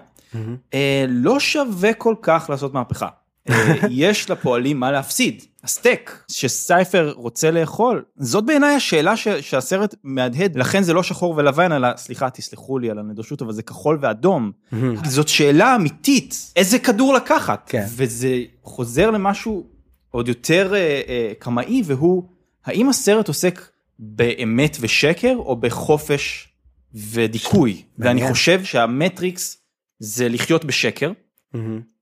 אה, לא שווה כל כך לעשות מהפכה. אה, יש לפועלים מה להפסיד. הסטייק שסייפר רוצה לאכול זאת בעיניי השאלה ש, שהסרט מהדהד לכן זה לא שחור ולבן אלא סליחה תסלחו לי על הנדושות אבל זה כחול ואדום זאת שאלה אמיתית איזה כדור לקחת כן. וזה חוזר למשהו עוד יותר אה, אה, קמאי והוא האם הסרט עוסק באמת ושקר או בחופש ודיכוי ואני. חושב שהמטריקס זה לחיות בשקר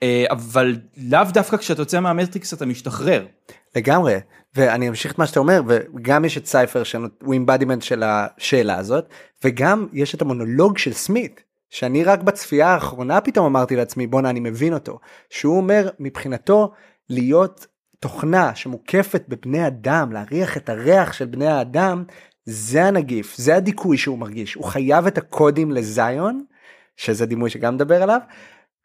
אה, אבל לאו דווקא כשאתה יוצא מהמטריקס אתה משתחרר. לגמרי ואני אמשיך את מה שאתה אומר וגם יש את סייפר שהוא embodiment של השאלה הזאת וגם יש את המונולוג של סמית שאני רק בצפייה האחרונה פתאום אמרתי לעצמי בואנה אני מבין אותו שהוא אומר מבחינתו להיות תוכנה שמוקפת בבני אדם להריח את הריח של בני האדם זה הנגיף זה הדיכוי שהוא מרגיש הוא חייב את הקודים לזיון שזה דימוי שגם מדבר עליו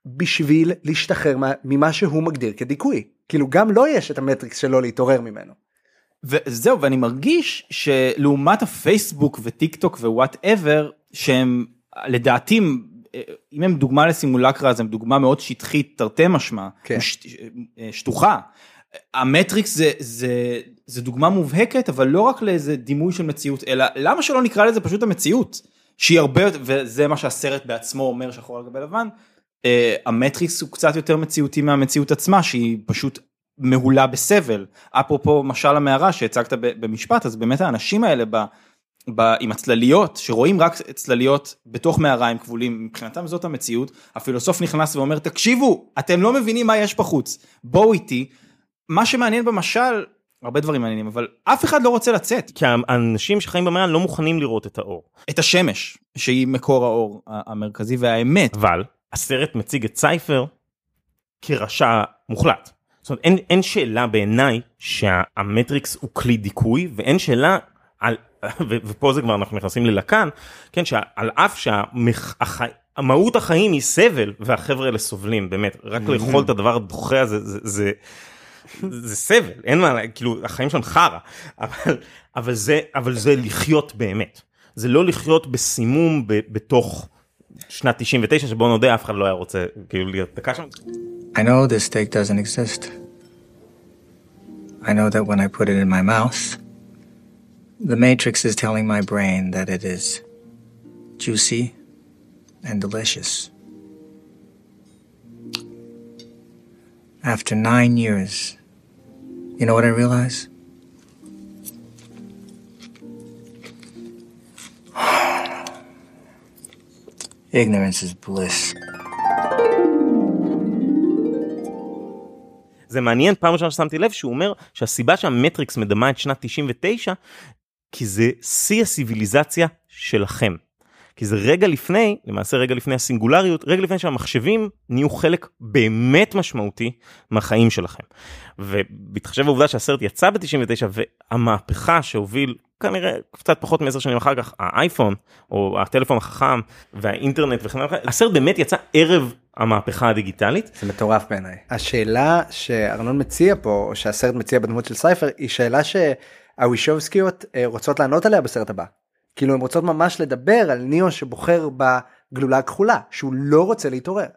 בשביל להשתחרר ממה שהוא מגדיר כדיכוי כאילו גם לא יש את המטריקס שלו להתעורר ממנו. וזהו ואני מרגיש שלעומת הפייסבוק וטיק טוק ו whatever שהם לדעתי אם הם דוגמה לסימולקרה אז הם דוגמה מאוד שטחית תרתי משמע כן. ש, שטוחה. המטריקס זה זה זה דוגמה מובהקת אבל לא רק לאיזה דימוי של מציאות אלא למה שלא נקרא לזה פשוט המציאות שהיא הרבה יותר וזה מה שהסרט בעצמו אומר שחור על גבי לבן. Uh, המטריקס הוא קצת יותר מציאותי מהמציאות עצמה שהיא פשוט מהולה בסבל. אפרופו משל המערה שהצגת במשפט אז באמת האנשים האלה ב, ב, עם הצלליות שרואים רק צלליות בתוך מערה עם כבולים מבחינתם זאת המציאות הפילוסוף נכנס ואומר תקשיבו אתם לא מבינים מה יש בחוץ. בואו איתי. מה שמעניין במשל הרבה דברים מעניינים אבל אף אחד לא רוצה לצאת. כי האנשים שחיים במעיין לא מוכנים לראות את האור. את השמש שהיא מקור האור המרכזי והאמת. אבל הסרט מציג את סייפר כרשע מוחלט. זאת אומרת, אין, אין שאלה בעיניי שהמטריקס הוא כלי דיכוי ואין שאלה על, (laughs) ו, ופה זה כבר אנחנו נכנסים ללקן, כן, שעל אף שהמהות החיים היא סבל והחבר'ה האלה סובלים באמת רק לאכול את הדבר הדוחה הזה זה, זה, זה, זה סבל אין מה כאילו החיים שלהם חרא אבל, אבל זה אבל זה לחיות באמת זה לא לחיות בסימום ב, בתוך שנת 99 שבו נודה אף אחד לא היה רוצה כאילו להיות דקה שם. I know this steak doesn't exist. I know that when I put it in my mouth, the Matrix is telling my brain that it is juicy and delicious. After nine years, you know what I realize? Ignorance is bliss. זה מעניין פעם ראשונה ששמתי לב שהוא אומר שהסיבה שהמטריקס מדמה את שנת 99 כי זה שיא הסיביליזציה שלכם. כי זה רגע לפני, למעשה רגע לפני הסינגולריות, רגע לפני שהמחשבים נהיו חלק באמת משמעותי מהחיים שלכם. ובהתחשב בעובדה שהסרט יצא ב-99 והמהפכה שהוביל כנראה קצת פחות מעשר שנים אחר כך האייפון או הטלפון החכם והאינטרנט וכן הלאה, הסרט באמת יצא ערב המהפכה הדיגיטלית. זה מטורף בעיניי. השאלה שארנון מציע פה או שהסרט מציע בדמות של סייפר היא שאלה שהווישובסקיות אה, רוצות לענות עליה בסרט הבא. כאילו הן רוצות ממש לדבר על ניאו שבוחר בגלולה הכחולה שהוא לא רוצה להתעורר.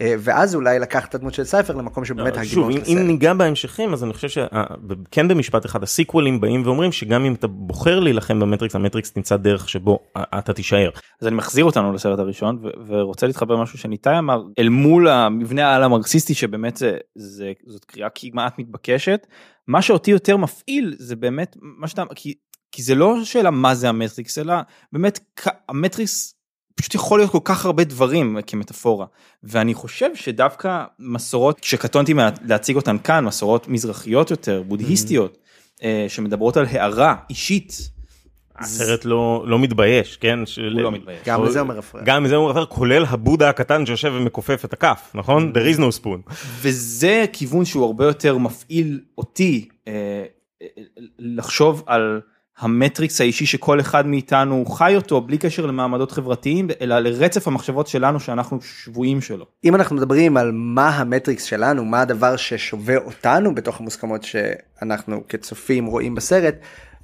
אה, ואז אולי לקח את הדמות של סייפר למקום שבאמת לא, שוב, אם, אם ניגע בהמשכים אז אני חושב שכן במשפט אחד ה sequelים באים ואומרים שגם אם אתה בוחר להילחם במטריקס המטריקס נמצא דרך שבו אתה תישאר. אז אני מחזיר אותנו לסרט הראשון ורוצה להתחבר משהו שניתאי אמר אל מול המבנה העל המרקסיסטי שבאמת זה, זה זאת קריאה כמעט מתבקשת מה שאותי יותר מפעיל זה באמת מה שאתה כי, כי זה לא שאלה מה זה המטריקס אלא באמת המטריקס פשוט יכול להיות כל כך הרבה דברים כמטאפורה ואני חושב שדווקא מסורות שקטונתי להציג אותן כאן מסורות מזרחיות יותר בודהיסטיות mm-hmm. שמדברות על הערה אישית. הסרט לא לא מתבייש כן הוא לא מתבייש גם לזה אומר רפאל גם לזה אומר רפאל כולל הבודה הקטן שיושב ומכופף את הכף נכון there is no spoon וזה כיוון שהוא הרבה יותר מפעיל אותי אה, לחשוב על. המטריקס האישי שכל אחד מאיתנו חי אותו בלי קשר למעמדות חברתיים אלא לרצף המחשבות שלנו שאנחנו שבויים שלו. אם אנחנו מדברים על מה המטריקס שלנו מה הדבר ששווה אותנו בתוך המוסכמות שאנחנו כצופים רואים בסרט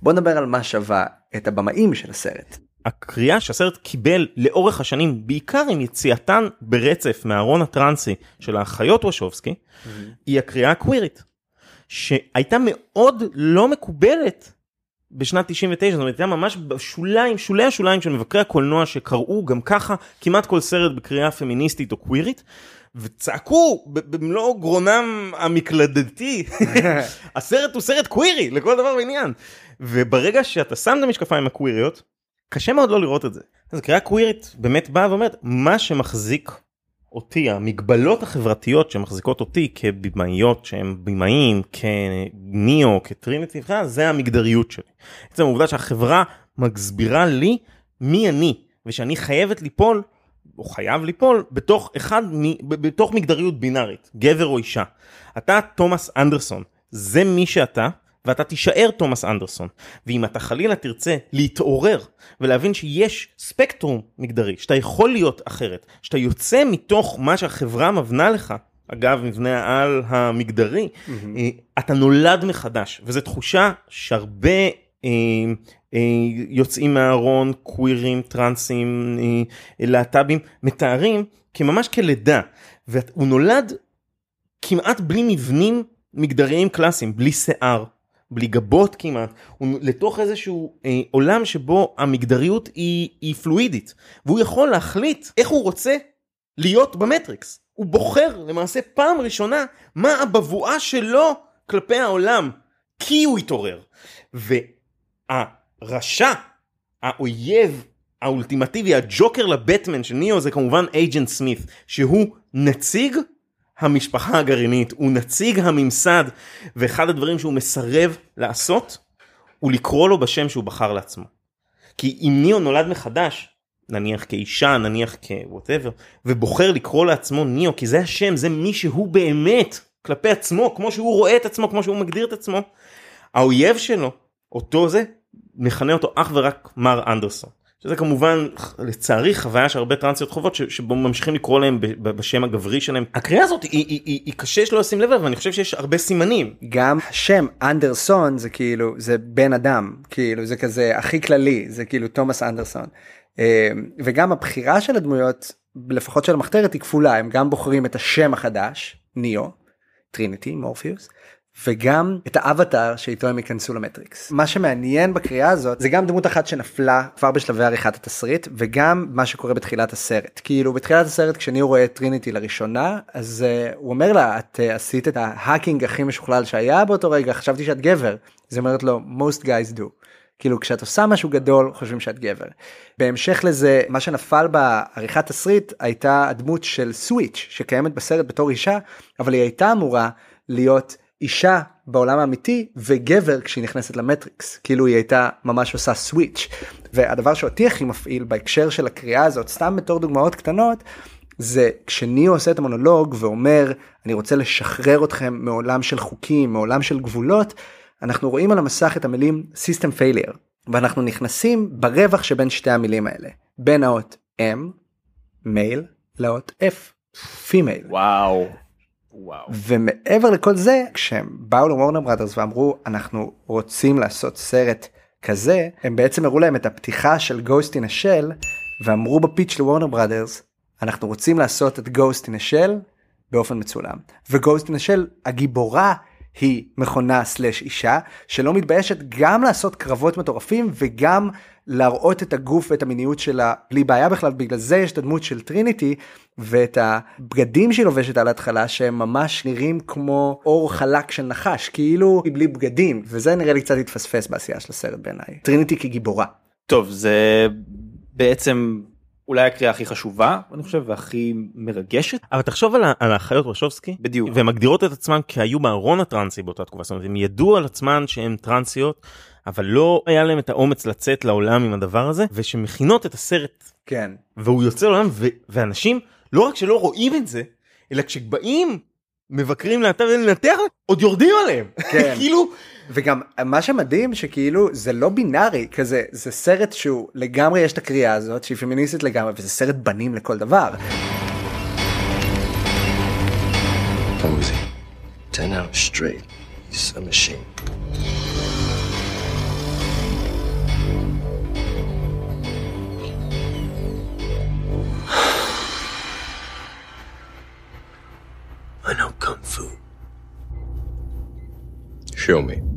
בוא נדבר על מה שווה את הבמאים של הסרט. הקריאה שהסרט קיבל לאורך השנים בעיקר עם יציאתן ברצף מהארון הטרנסי של האחיות וושובסקי mm-hmm. היא הקריאה הקווירית שהייתה מאוד לא מקובלת בשנת 99 זאת אומרת הייתה ממש בשוליים שולי השוליים של מבקרי הקולנוע שקראו גם ככה כמעט כל סרט בקריאה פמיניסטית או קווירית וצעקו במלוא גרונם המקלדתי (laughs) (laughs) הסרט הוא סרט קווירי לכל דבר ועניין וברגע שאתה שם את המשקפיים הקוויריות קשה מאוד לא לראות את זה. אז קריאה קווירית באמת באה ואומרת מה שמחזיק אותי, המגבלות החברתיות שמחזיקות אותי כבימאיות שהם בימאים, כניאו, כטריניטי, זה המגדריות שלי. בעצם העובדה שהחברה מסבירה לי מי אני, ושאני חייבת ליפול, או חייב ליפול, בתוך אחד, בתוך מגדריות בינארית, גבר או אישה. אתה תומאס אנדרסון, זה מי שאתה, ואתה תישאר תומאס אנדרסון. ואם אתה חלילה תרצה להתעורר ולהבין שיש ספקטרום מגדרי, שאתה יכול להיות אחרת, שאתה יוצא מתוך מה שהחברה מבנה לך, אגב מבנה העל המגדרי, mm-hmm. אתה נולד מחדש, וזו תחושה שהרבה אה, אה, יוצאים מהארון, קווירים, טרנסים, אה, להט"בים, מתארים כממש כלידה, והוא נולד כמעט בלי מבנים מגדריים קלאסיים, בלי שיער, בלי גבות כמעט, הוא לתוך איזשהו אה, עולם שבו המגדריות היא, היא פלואידית, והוא יכול להחליט איך הוא רוצה להיות במטריקס. הוא בוחר למעשה פעם ראשונה מה הבבואה שלו כלפי העולם, כי הוא התעורר. והרשע, האויב האולטימטיבי, הג'וקר לבטמן של ניאו זה כמובן אייג'נט סמית, שהוא נציג המשפחה הגרעינית, הוא נציג הממסד, ואחד הדברים שהוא מסרב לעשות, הוא לקרוא לו בשם שהוא בחר לעצמו. כי אם ניאו נולד מחדש, נניח כאישה, נניח כווטאבר, ובוחר לקרוא לעצמו ניאו, כי זה השם, זה מי שהוא באמת כלפי עצמו, כמו שהוא רואה את עצמו, כמו שהוא מגדיר את עצמו, האויב שלו, אותו זה, מכנה אותו אך ורק מר אנדרסון. שזה כמובן לצערי חוויה שהרבה טרנסיות חוות שבו ממשיכים לקרוא להם בשם הגברי שלהם. הקריאה הזאת היא, היא, היא, היא קשה שלא לשים לב אבל אני חושב שיש הרבה סימנים. גם השם אנדרסון זה כאילו זה בן אדם כאילו זה כזה הכי כללי זה כאילו תומאס אנדרסון. אה, וגם הבחירה של הדמויות לפחות של המחתרת היא כפולה הם גם בוחרים את השם החדש ניאו טריניטי מורפיוס וגם את האבטאר שאיתו הם ייכנסו למטריקס. מה שמעניין בקריאה הזאת זה גם דמות אחת שנפלה כבר בשלבי עריכת התסריט וגם מה שקורה בתחילת הסרט. כאילו בתחילת הסרט כשאני רואה את טריניטי לראשונה אז uh, הוא אומר לה את uh, עשית את ה hacking הכי משוכלל שהיה באותו רגע חשבתי שאת גבר. אז אומרת לו most guys do. כאילו כשאת עושה משהו גדול חושבים שאת גבר. בהמשך לזה מה שנפל בעריכת תסריט הייתה הדמות של סוויץ' שקיימת בסרט בתור אישה אבל היא הייתה אמורה להיות אישה בעולם האמיתי וגבר כשהיא נכנסת למטריקס כאילו היא הייתה ממש עושה סוויץ' והדבר שאותי הכי מפעיל בהקשר של הקריאה הזאת סתם בתור דוגמאות קטנות זה כשניאו עושה את המונולוג ואומר אני רוצה לשחרר אתכם מעולם של חוקים מעולם של גבולות אנחנו רואים על המסך את המילים system failure ואנחנו נכנסים ברווח שבין שתי המילים האלה בין האות M male לאות F female. וואו. וואו. ומעבר לכל זה כשהם באו לוורנר בראדרס ואמרו אנחנו רוצים לעשות סרט כזה הם בעצם הראו להם את הפתיחה של גוסט אין השל ואמרו ב pitch לוורנר בראדרס אנחנו רוצים לעשות את גוסט אין השל באופן מצולם וגוסט אין השל הגיבורה היא מכונה slash אישה שלא מתביישת גם לעשות קרבות מטורפים וגם להראות את הגוף ואת המיניות שלה בלי בעיה בכלל. בגלל זה יש את הדמות של טריניטי ואת הבגדים שהיא לובשת על ההתחלה שהם ממש נראים כמו עור חלק של נחש כאילו היא בלי בגדים. וזה נראה לי קצת התפספס בעשייה של הסרט בעיניי. טריניטי כגיבורה. טוב זה בעצם אולי הקריאה הכי חשובה אני חושב והכי מרגשת. אבל תחשוב על, על האחיות רשובסקי בדיוק. והן מגדירות את עצמן כהיו בארון הטרנסי באותה תקופה. זאת אומרת הם ידעו על עצמן שהן טרנסיות אבל לא היה להם את האומץ לצאת לעולם עם הדבר הזה ושמכינות את הסרט. כן. והוא יוצא לעולם ו- ואנשים לא רק שלא רואים את זה אלא כשבאים מבקרים לאתר לנתח עוד יורדים עליהם (laughs) כן. (laughs) כאילו וגם מה שמדהים שכאילו זה לא בינארי כזה זה סרט שהוא לגמרי יש את הקריאה הזאת שהיא פמיניסטית לגמרי וזה סרט בנים לכל דבר. Ten hours straight. He's a machine. Show me.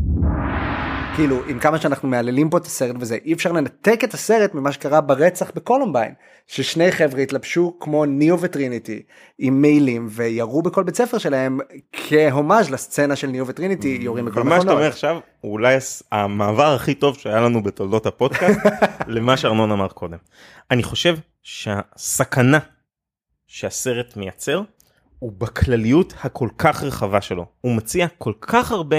כאילו עם כמה שאנחנו מהללים פה את הסרט וזה אי אפשר לנתק את הסרט ממה שקרה ברצח בקולומביין ששני חבר'ה התלבשו כמו ניאו וטריניטי עם מעילים וירו בכל הבית ספר שלהם כהומאז' לסצנה של ניאו וטריניטי יורים בכל ומה שאתה אומר. עכשיו הוא אולי המעבר הכי טוב שהיה לנו בתולדות הפודקאסט (laughs) למה שארנון אמר קודם. אני חושב שהסכנה שהסרט מייצר הוא בכלליות הכל כך רחבה שלו. הוא מציע כל כך הרבה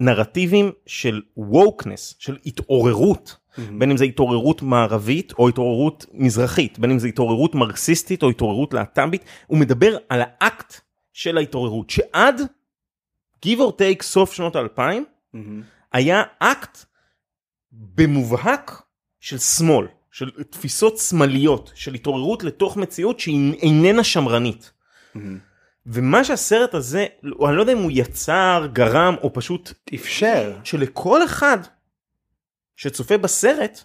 נרטיבים של ווקנס, של התעוררות. בין אם זה התעוררות מערבית או התעוררות מזרחית, בין אם זה התעוררות מרקסיסטית או התעוררות להט"בית, הוא מדבר על האקט של ההתעוררות, שעד give or take סוף שנות האלפיים, היה אקט במובהק של שמאל, של תפיסות שמאליות, של התעוררות לתוך מציאות שהיא איננה שמרנית. ומה שהסרט הזה, אני לא יודע אם הוא יצר, גרם או פשוט אפשר. שלכל אחד שצופה בסרט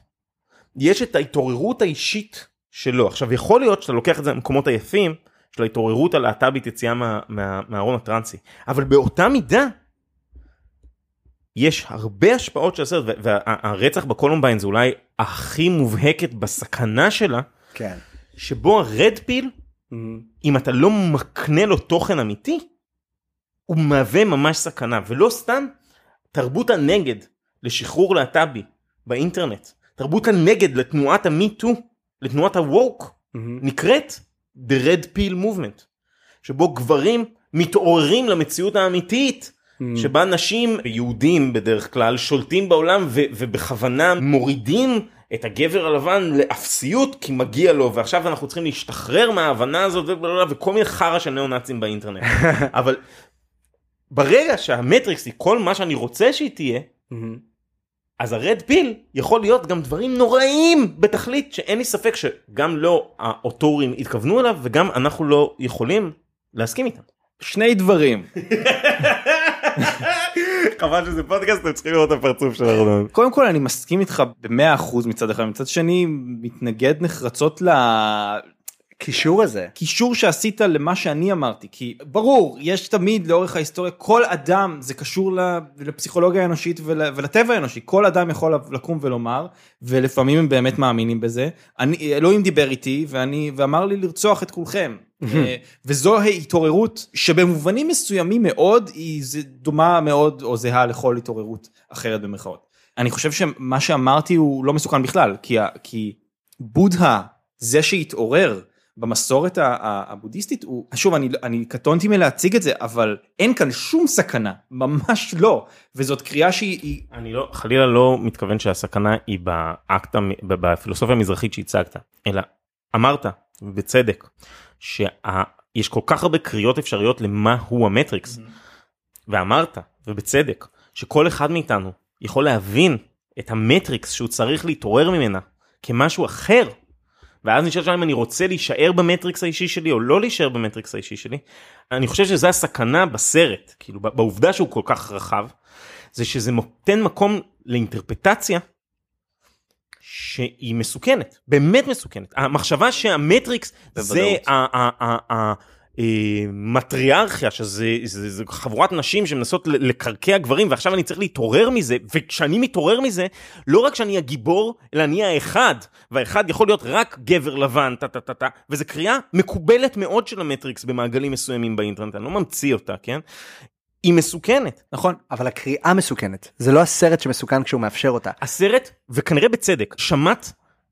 יש את ההתעוררות האישית שלו. עכשיו יכול להיות שאתה לוקח את זה למקומות היפים של ההתעוררות הלהט"בית יציאה מה, מה, מהארון הטרנסי, אבל באותה מידה יש הרבה השפעות של הסרט והרצח בקולומביין זה אולי הכי מובהקת בסכנה שלה, כן. שבו הרד פיל אם אתה לא מקנה לו תוכן אמיתי, הוא מהווה ממש סכנה, ולא סתם תרבות הנגד לשחרור להט"בי באינטרנט, תרבות הנגד לתנועת המיטו, לתנועת הווק, נקראת The Red Pill Movement, שבו גברים מתעוררים למציאות האמיתית. שבה נשים, יהודים בדרך כלל, שולטים בעולם ו- ובכוונה מורידים את הגבר הלבן לאפסיות כי מגיע לו ועכשיו אנחנו צריכים להשתחרר מההבנה הזאת וכל מיני חרא של ניאו נאצים באינטרנט. (laughs) אבל ברגע שהמטריקס היא כל מה שאני רוצה שהיא תהיה אז הרד פיל יכול להיות גם דברים נוראים בתכלית שאין לי ספק שגם לא האוטורים התכוונו אליו וגם אנחנו לא יכולים להסכים איתם. שני דברים (laughs) חבל שזה פודקאסט אתם צריכים לראות את הפרצוף של ארנון. קודם כל אני מסכים איתך במאה אחוז מצד אחד מצד שני מתנגד נחרצות קישור הזה. קישור שעשית למה שאני אמרתי כי ברור יש תמיד לאורך ההיסטוריה כל אדם זה קשור לפסיכולוגיה האנושית ול, ולטבע האנושי כל אדם יכול לקום ולומר ולפעמים הם באמת מאמינים בזה אני אלוהים דיבר איתי ואני ואמר לי לרצוח את כולכם אה, וזו ההתעוררות שבמובנים מסוימים מאוד היא דומה מאוד או זהה לכל התעוררות אחרת במרכאות. אני חושב שמה שאמרתי הוא לא מסוכן בכלל כי, כי בודהה זה שהתעורר במסורת הבודהיסטית הוא שוב אני אני קטונתי מלהציג את זה אבל אין כאן שום סכנה ממש לא. וזאת קריאה שהיא אני לא חלילה לא מתכוון שהסכנה היא באקט בפילוסופיה המזרחית שהצגת אלא אמרת בצדק שיש כל כך הרבה קריאות אפשריות למה הוא המטריקס. mm-hmm. ואמרת ובצדק שכל אחד מאיתנו יכול להבין את המטריקס שהוא צריך להתעורר ממנה כמשהו אחר ואז נשאל שם אם אני רוצה להישאר במטריקס האישי שלי או לא להישאר במטריקס האישי שלי. אני חושב שזה הסכנה בסרט, כאילו בעובדה שהוא כל כך רחב, זה שזה נותן מקום לאינטרפטציה שהיא מסוכנת, באמת מסוכנת. המחשבה שהמטריקס זה אה, מטריארכיה שזה זה, זה חבורת נשים שמנסות לקרקע גברים ועכשיו אני צריך להתעורר מזה וכשאני מתעורר מזה לא רק שאני הגיבור אלא אני האחד והאחד יכול להיות רק גבר לבן טה טה טה טה וזה קריאה מקובלת מאוד של המטריקס במעגלים מסוימים באינטרנט אני לא ממציא אותה כן. היא מסוכנת נכון אבל הקריאה מסוכנת זה לא הסרט שמסוכן כשהוא מאפשר אותה הסרט וכנראה בצדק שמט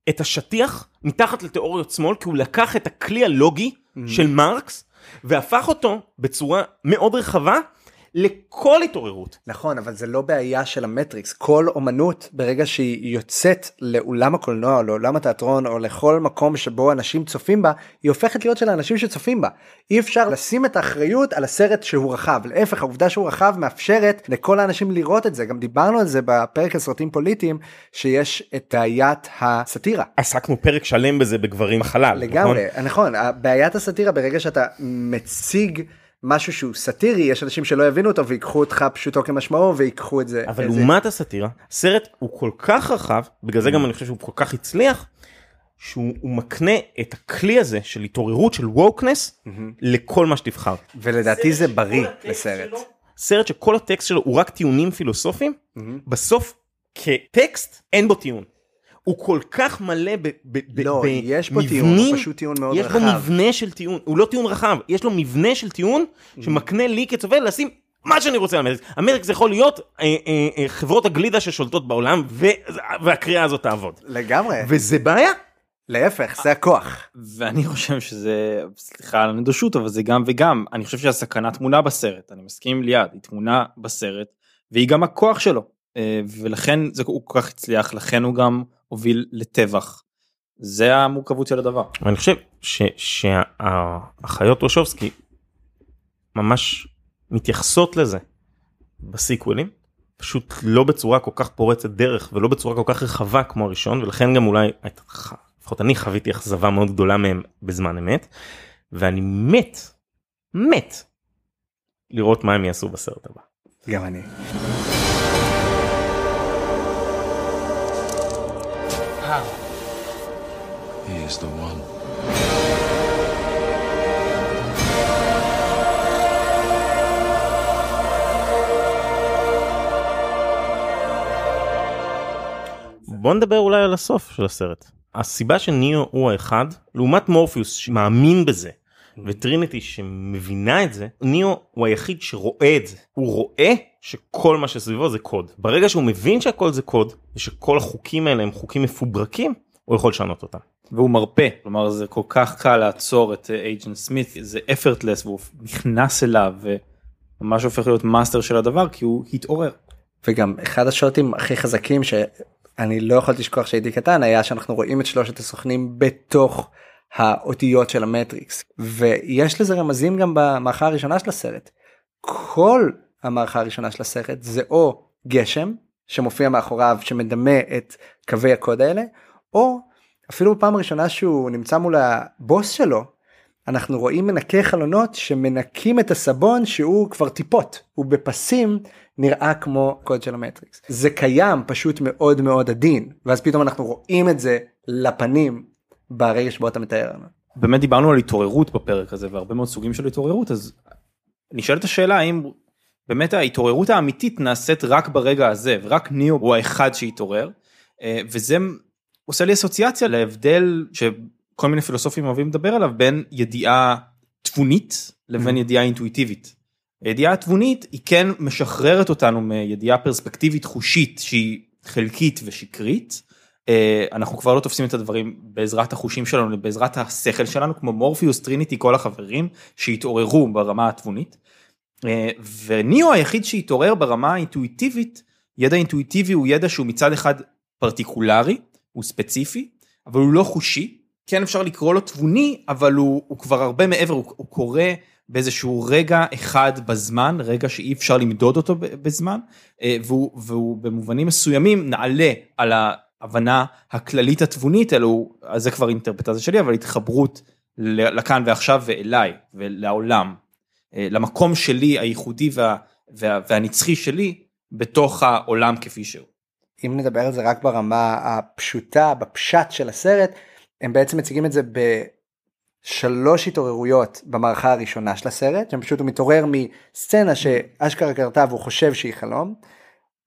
את השטיח מתחת לתיאוריות שמאל כי הוא לקח את הכלי הלוגי mm-hmm. של מרקס והפך אותו בצורה מאוד רחבה לכל התעוררות. נכון, אבל זה לא בעיה של המטריקס. כל אומנות, ברגע שהיא יוצאת לאולם הקולנוע, או לעולם התיאטרון, או לכל מקום שבו אנשים צופים בה, היא הופכת להיות של האנשים שצופים בה. אי אפשר לשים את האחריות על הסרט שהוא רחב. להפך, העובדה שהוא רחב מאפשרת לכל האנשים לראות את זה. גם דיברנו על זה בפרק על סרטים פוליטיים, שיש את בעיית הסאטירה. עסקנו פרק שלם בזה בגברים בחלל. לגמרי, נכון? נכון. בעיית הסאטירה, ברגע שאתה מציג... משהו שהוא סאטירי יש אנשים שלא יבינו אותו ויקחו אותך פשוטו כמשמעו ויקחו את זה. אבל לעומת הסאטירה סרט הוא כל כך רחב בגלל זה גם אני חושב שהוא כל כך הצליח. שהוא מקנה את הכלי הזה של התעוררות של ווקנס לכל מה שתבחר. ולדעתי זה בריא לסרט. סרט שכל הטקסט שלו הוא רק טיעונים פילוסופיים בסוף כטקסט אין בו טיעון. הוא כל כך מלא במבנים, לא, יש פה טיעון, הוא פשוט טיעון מאוד יש רחב. יש בו מבנה של טיעון, הוא לא טיעון רחב, יש לו מבנה של טיעון שמקנה לי כצופה לשים מה שאני רוצה על המטריקס. המטריקס יכול להיות אה, אה, אה, חברות הגלידה ששולטות בעולם ו, והקריאה הזאת תעבוד. לגמרי. וזה בעיה. להפך, זה הכוח. ואני חושב שזה סליחה על הנדושות אבל זה גם וגם אני חושב שהסכנה טמונה בסרט אני מסכים עם ליעד היא טמונה בסרט והיא גם הכוח שלו ולכן זה הוא כל כך הצליח לכן הוא גם הוביל לטבח. זה המורכבות של הדבר. אני חושב שהאחיות רושובסקי ממש מתייחסות לזה בסיקוולים פשוט לא בצורה כל כך פורצת דרך ולא בצורה כל כך רחבה כמו הראשון ולכן גם אולי לפחות אני חוויתי אכזבה מאוד גדולה מהם בזמן אמת ואני מת מת לראות מה הם יעשו בסרט הבא. גם אני. He is the one. בוא נדבר אולי על הסוף של הסרט. הסיבה שניאו הוא האחד לעומת מורפיוס שמאמין בזה וטריניטי שמבינה את זה ניאו הוא היחיד שרואה את זה הוא רואה שכל מה שסביבו זה קוד ברגע שהוא מבין שהכל זה קוד ושכל החוקים האלה הם חוקים מפוברקים הוא יכול לשנות אותם. והוא מרפא כלומר זה כל כך קל לעצור את אייג'נט סמית זה effortless והוא נכנס אליו וממש הופך להיות מאסטר של הדבר כי הוא התעורר. וגם אחד השוטים הכי חזקים שאני לא יכולתי לשכוח שהייתי קטן היה שאנחנו רואים את שלושת הסוכנים בתוך האותיות של המטריקס. ויש לזה רמזים גם במערכה הראשונה של הסרט. כל המערכה הראשונה של הסרט זה או גשם שמופיע מאחוריו שמדמה את קווי הקוד האלה או אפילו בפעם הראשונה שהוא נמצא מול הבוס שלו אנחנו רואים מנקי חלונות שמנקים את הסבון שהוא כבר טיפות. הוא בפסים נראה כמו קוד של המטריקס. זה קיים פשוט מאוד מאוד עדין ואז פתאום אנחנו רואים את זה לפנים ברגע שבו אתה מתאר. באמת דיברנו על התעוררות בפרק הזה והרבה מאוד סוגים של התעוררות אז נשאלת השאלה האם באמת ההתעוררות האמיתית נעשית רק ברגע הזה ורק ניאו הוא האחד שהתעורר אה, וזה עושה לי אסוציאציה להבדל שכל מיני פילוסופים אוהבים לדבר עליו בין ידיעה תבונית לבין ידיעה אינטואיטיבית. הידיעה התבונית היא כן משחררת אותנו מידיעה פרספקטיבית חושית שהיא חלקית ושקרית. אה, אנחנו כבר לא תופסים את הדברים בעזרת החושים שלנו בעזרת השכל שלנו כמו מורפיוס טריניטי כל החברים שהתעוררו ברמה התבונית. אה, וניאו היחיד שהתעורר ברמה האינטואיטיבית ידע אינטואיטיבי הוא ידע שהוא מצד אחד פרטיקולרי הוא ספציפי אבל הוא לא חושי כן אפשר לקרוא לו תבוני אבל הוא, הוא כבר הרבה מעבר הוא, הוא קורא באיזשהו רגע אחד בזמן רגע שאי אפשר למדוד אותו בזמן אה, והוא, והוא במובנים מסוימים נעלה על ההבנה הכללית התבונית אלו זה כבר אינטרפטציה שלי אבל התחברות לכאן ועכשיו ואליי ולעולם אה, למקום שלי הייחודי וה, וה, והנצחי שלי בתוך העולם כפי שהוא. אם נדבר על זה רק ברמה הפשוטה בפשט של הסרט הם בעצם מציגים את זה בשלוש התעוררויות במערכה הראשונה של הסרט שם פשוט הוא מתעורר מסצנה שאשכרה קרתה והוא חושב שהיא חלום.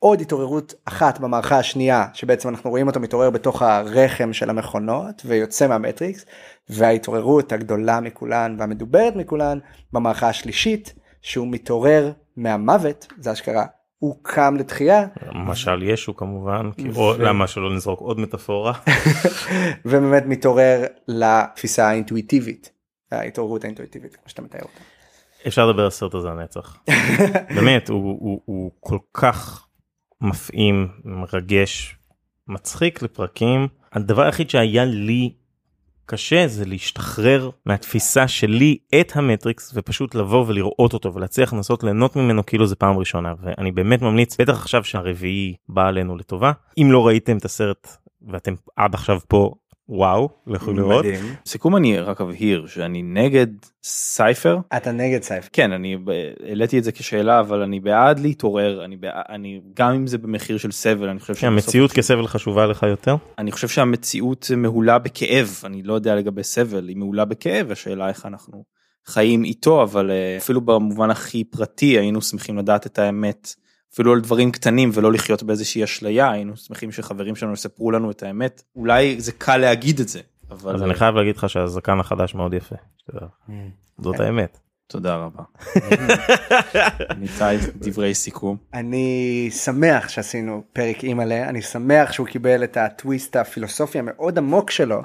עוד התעוררות אחת במערכה השנייה שבעצם אנחנו רואים אותו מתעורר בתוך הרחם של המכונות ויוצא מהמטריקס וההתעוררות הגדולה מכולן והמדוברת מכולן במערכה השלישית שהוא מתעורר מהמוות זה אשכרה הוא קם לתחייה. משל ישו כמובן, כי או למה שלא נזרוק עוד מטאפורה. (laughs) ובאמת מתעורר לתפיסה האינטואיטיבית, ההתעוררות האינטואיטיבית כמו שאתה מתאר אותה. אפשר לדבר על הסרט הזה הנצח. (laughs) באמת הוא, הוא, הוא כל כך מפעים, מרגש, מצחיק לפרקים. הדבר היחיד שהיה לי קשה זה להשתחרר מהתפיסה שלי את המטריקס ופשוט לבוא ולראות אותו ולהצליח לנסות ליהנות ממנו כאילו זה פעם ראשונה ואני באמת ממליץ בטח עכשיו שהרביעי בא עלינו לטובה אם לא ראיתם את הסרט ואתם עד עכשיו פה וואו לכו לראות. סיכום אני רק אבהיר שאני נגד סייפר. אתה נגד סייפר. כן אני העליתי את זה כשאלה אבל אני בעד להתעורר אני בעד אני גם אם זה במחיר של סבל אני חושב שהמציאות כסבל חשובה לך יותר אני חושב שהמציאות מהולה בכאב אני לא יודע לגבי סבל היא מהולה בכאב השאלה איך אנחנו חיים איתו אבל אה, אפילו במובן הכי פרטי היינו שמחים לדעת את האמת. אפילו על דברים קטנים ולא לחיות באיזושהי אשליה היינו שמחים שחברים שלנו יספרו לנו את האמת אולי זה קל להגיד את זה אבל אז אני חייב להגיד לך שהזקן החדש מאוד יפה זאת האמת. תודה רבה. (laughs) ניתן דברי סיכום. אני שמח שעשינו פרק אימא'לה אני שמח שהוא קיבל את הטוויסט הפילוסופי המאוד עמוק שלו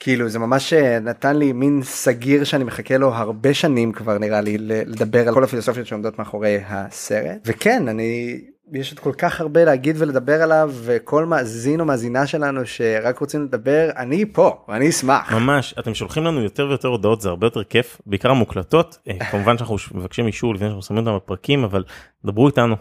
כאילו זה ממש אה, נתן לי מין סגיר שאני מחכה לו הרבה שנים כבר נראה לי לדבר על כל הפילוסופיות שעומדות מאחורי הסרט. וכן אני יש עוד כל כך הרבה להגיד ולדבר עליו וכל מאזין או מאזינה שלנו שרק רוצים לדבר אני פה ואני אשמח. ממש. אתם שולחים לנו יותר ויותר הודעות זה הרבה יותר כיף בעיקר המוקלטות. אה, כמובן שאנחנו מבקשים אישור לפני שאנחנו שמים אותם בפרקים אבל דברו איתנו.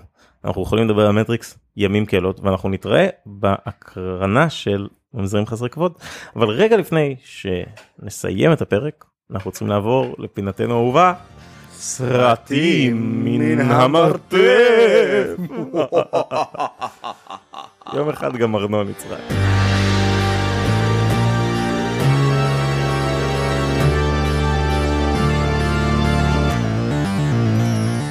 אנחנו יכולים לדבר על מטריקס ימים כלילות ואנחנו נתראה בהקרנה של ממזרים חסרי כבוד אבל רגע לפני שנסיים את הפרק אנחנו רוצים לעבור לפינתנו האהובה. סרטים מן המרתף. (laughs) יום אחד גם ארנון יצחק.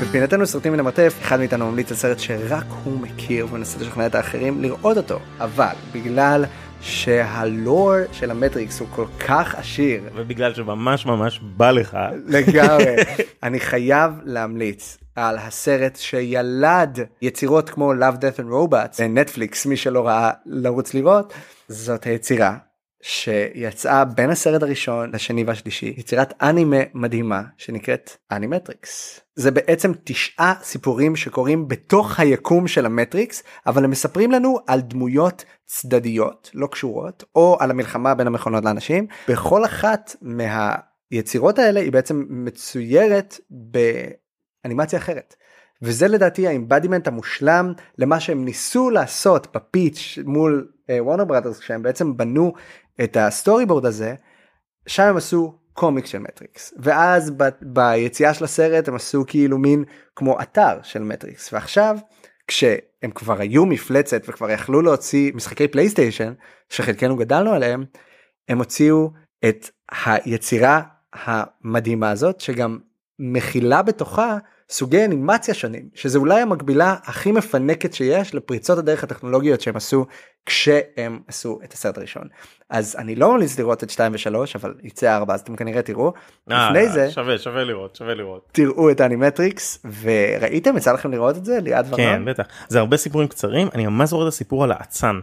בפינתנו סרטים מן המרתף אחד מאיתנו ממליץ על סרט שרק הוא מכיר ומנסה לשכנע את האחרים לראות אותו אבל בגלל שהלור של המטריקס הוא כל כך עשיר. ובגלל שממש ממש בא לך. לגמרי. (laughs) אני חייב להמליץ על הסרט שילד יצירות כמו Love Death and Robots נטפליקס מי שלא ראה לרוץ לראות זאת היצירה שיצאה בין הסרט הראשון לשני והשלישי יצירת אנימה מדהימה שנקראת אנימטריקס זה בעצם תשעה סיפורים שקורים בתוך היקום של המטריקס אבל הם מספרים לנו על דמויות צדדיות לא קשורות או על המלחמה בין המכונות לאנשים בכל אחת מהיצירות האלה היא בעצם מצוירת באנימציה אחרת. וזה לדעתי ה embodiment המושלם למה שהם ניסו לעשות ב pitch מול וורנר uh, ברדרס כשהם בעצם בנו את ה storyboard הזה שם הם עשו קומיקס של מטריקס ואז ב- ביציאה של הסרט הם עשו כאילו מין כמו אתר של מטריקס ועכשיו כשהם כבר היו מפלצת וכבר יכלו להוציא משחקי פלייסטיישן שחלקנו גדלנו עליהם הם הוציאו את היצירה המדהימה הזאת שגם מכילה בתוכה סוגי אנימציה שונים שזה אולי המקבילה הכי מפנקת שיש לפריצות הדרך הטכנולוגיות שהם עשו כשהם עשו את הסרט הראשון. אז אני לא ממליץ לראות את 2 ו3 אבל יצא 4 אז אתם כנראה תראו. אה, לפני זה שווה שווה לראות שווה לראות. תראו את האנימטריקס וראיתם? יצא לכם לראות את זה? ליד כן ארנון? בטח. זה הרבה סיפורים קצרים אני ממש זוכר את הסיפור על האצן.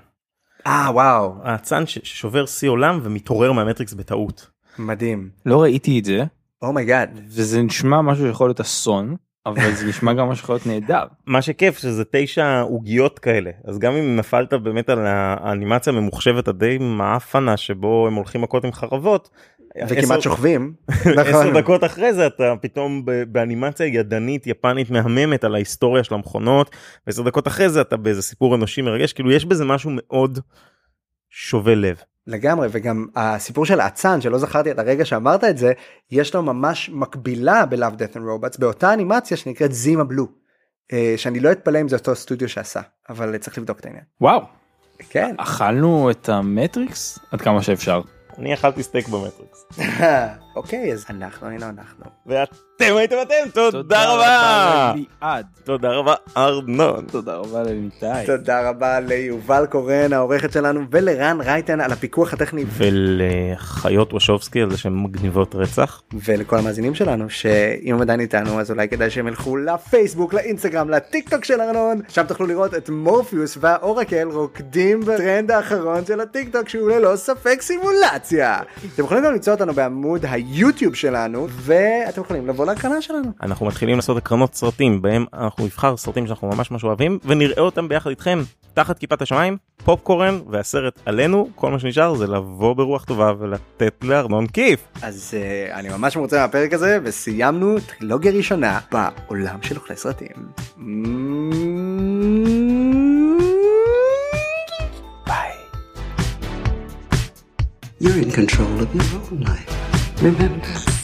אה וואו. האצן ש- ששובר שיא עולם ומתעורר מהמטריקס בטעות. מדהים. לא ראיתי את זה. oh my god וזה נשמע משהו שיכול להיות אסון אבל זה נשמע גם משהו שיכול להיות נהדר. מה שכיף שזה תשע עוגיות כאלה אז גם אם נפלת באמת על האנימציה הממוחשבת הדי מעפנה שבו הם הולכים מכות עם חרבות. וכמעט עשר- שוכבים (laughs) עשר נכון. דקות אחרי זה אתה פתאום באנימציה ידנית יפנית מהממת על ההיסטוריה של המכונות ועשר דקות אחרי זה אתה באיזה סיפור אנושי מרגש כאילו יש בזה משהו מאוד שובה לב. לגמרי וגם הסיפור של האצן שלא זכרתי את הרגע שאמרת את זה יש לו ממש מקבילה ב-Love Death and Robots באותה אנימציה שנקראת Zima Blue. אה, שאני לא אתפלא אם זה אותו סטודיו שעשה אבל צריך לבדוק את העניין. וואו כן. אכלנו את המטריקס עד כמה שאפשר. אני אכלתי סטייק במטריקס. (laughs) אוקיי אז אנחנו היינו אנחנו. ואתם הייתם אתם תודה רבה. תודה רבה ארנון. תודה רבה למיטי. תודה רבה ליובל קורן העורכת שלנו ולרן רייטן על הפיקוח הטכני ולחיות וושובסקי על זה שהן מגניבות רצח. ולכל המאזינים שלנו שאם הם עדיין איתנו אז אולי כדאי שהם ילכו לפייסבוק לאינסטגרם לטיק טוק של ארנון שם תוכלו לראות את מורפיוס והאורקל רוקדים בטרנד האחרון של הטיק טוק שהוא ללא ספק סימולציה. אתם יכולים גם למצוא אותנו בעמוד היוטיוב שלנו ואתם יכולים לבוא להקרנה שלנו. אנחנו מתחילים לעשות הקרנות סרטים בהם אנחנו נבחר סרטים שאנחנו ממש ממש אוהבים ונראה אותם ביחד איתכם תחת כיפת השמיים פופקורן והסרט עלינו כל מה שנשאר זה לבוא ברוח טובה ולתת לארנון כיף. אז uh, אני ממש מרוצה מהפרק הזה וסיימנו טרילוגיה ראשונה בעולם של אוכלי סרטים. ביי. You're in control of your own life. Remember.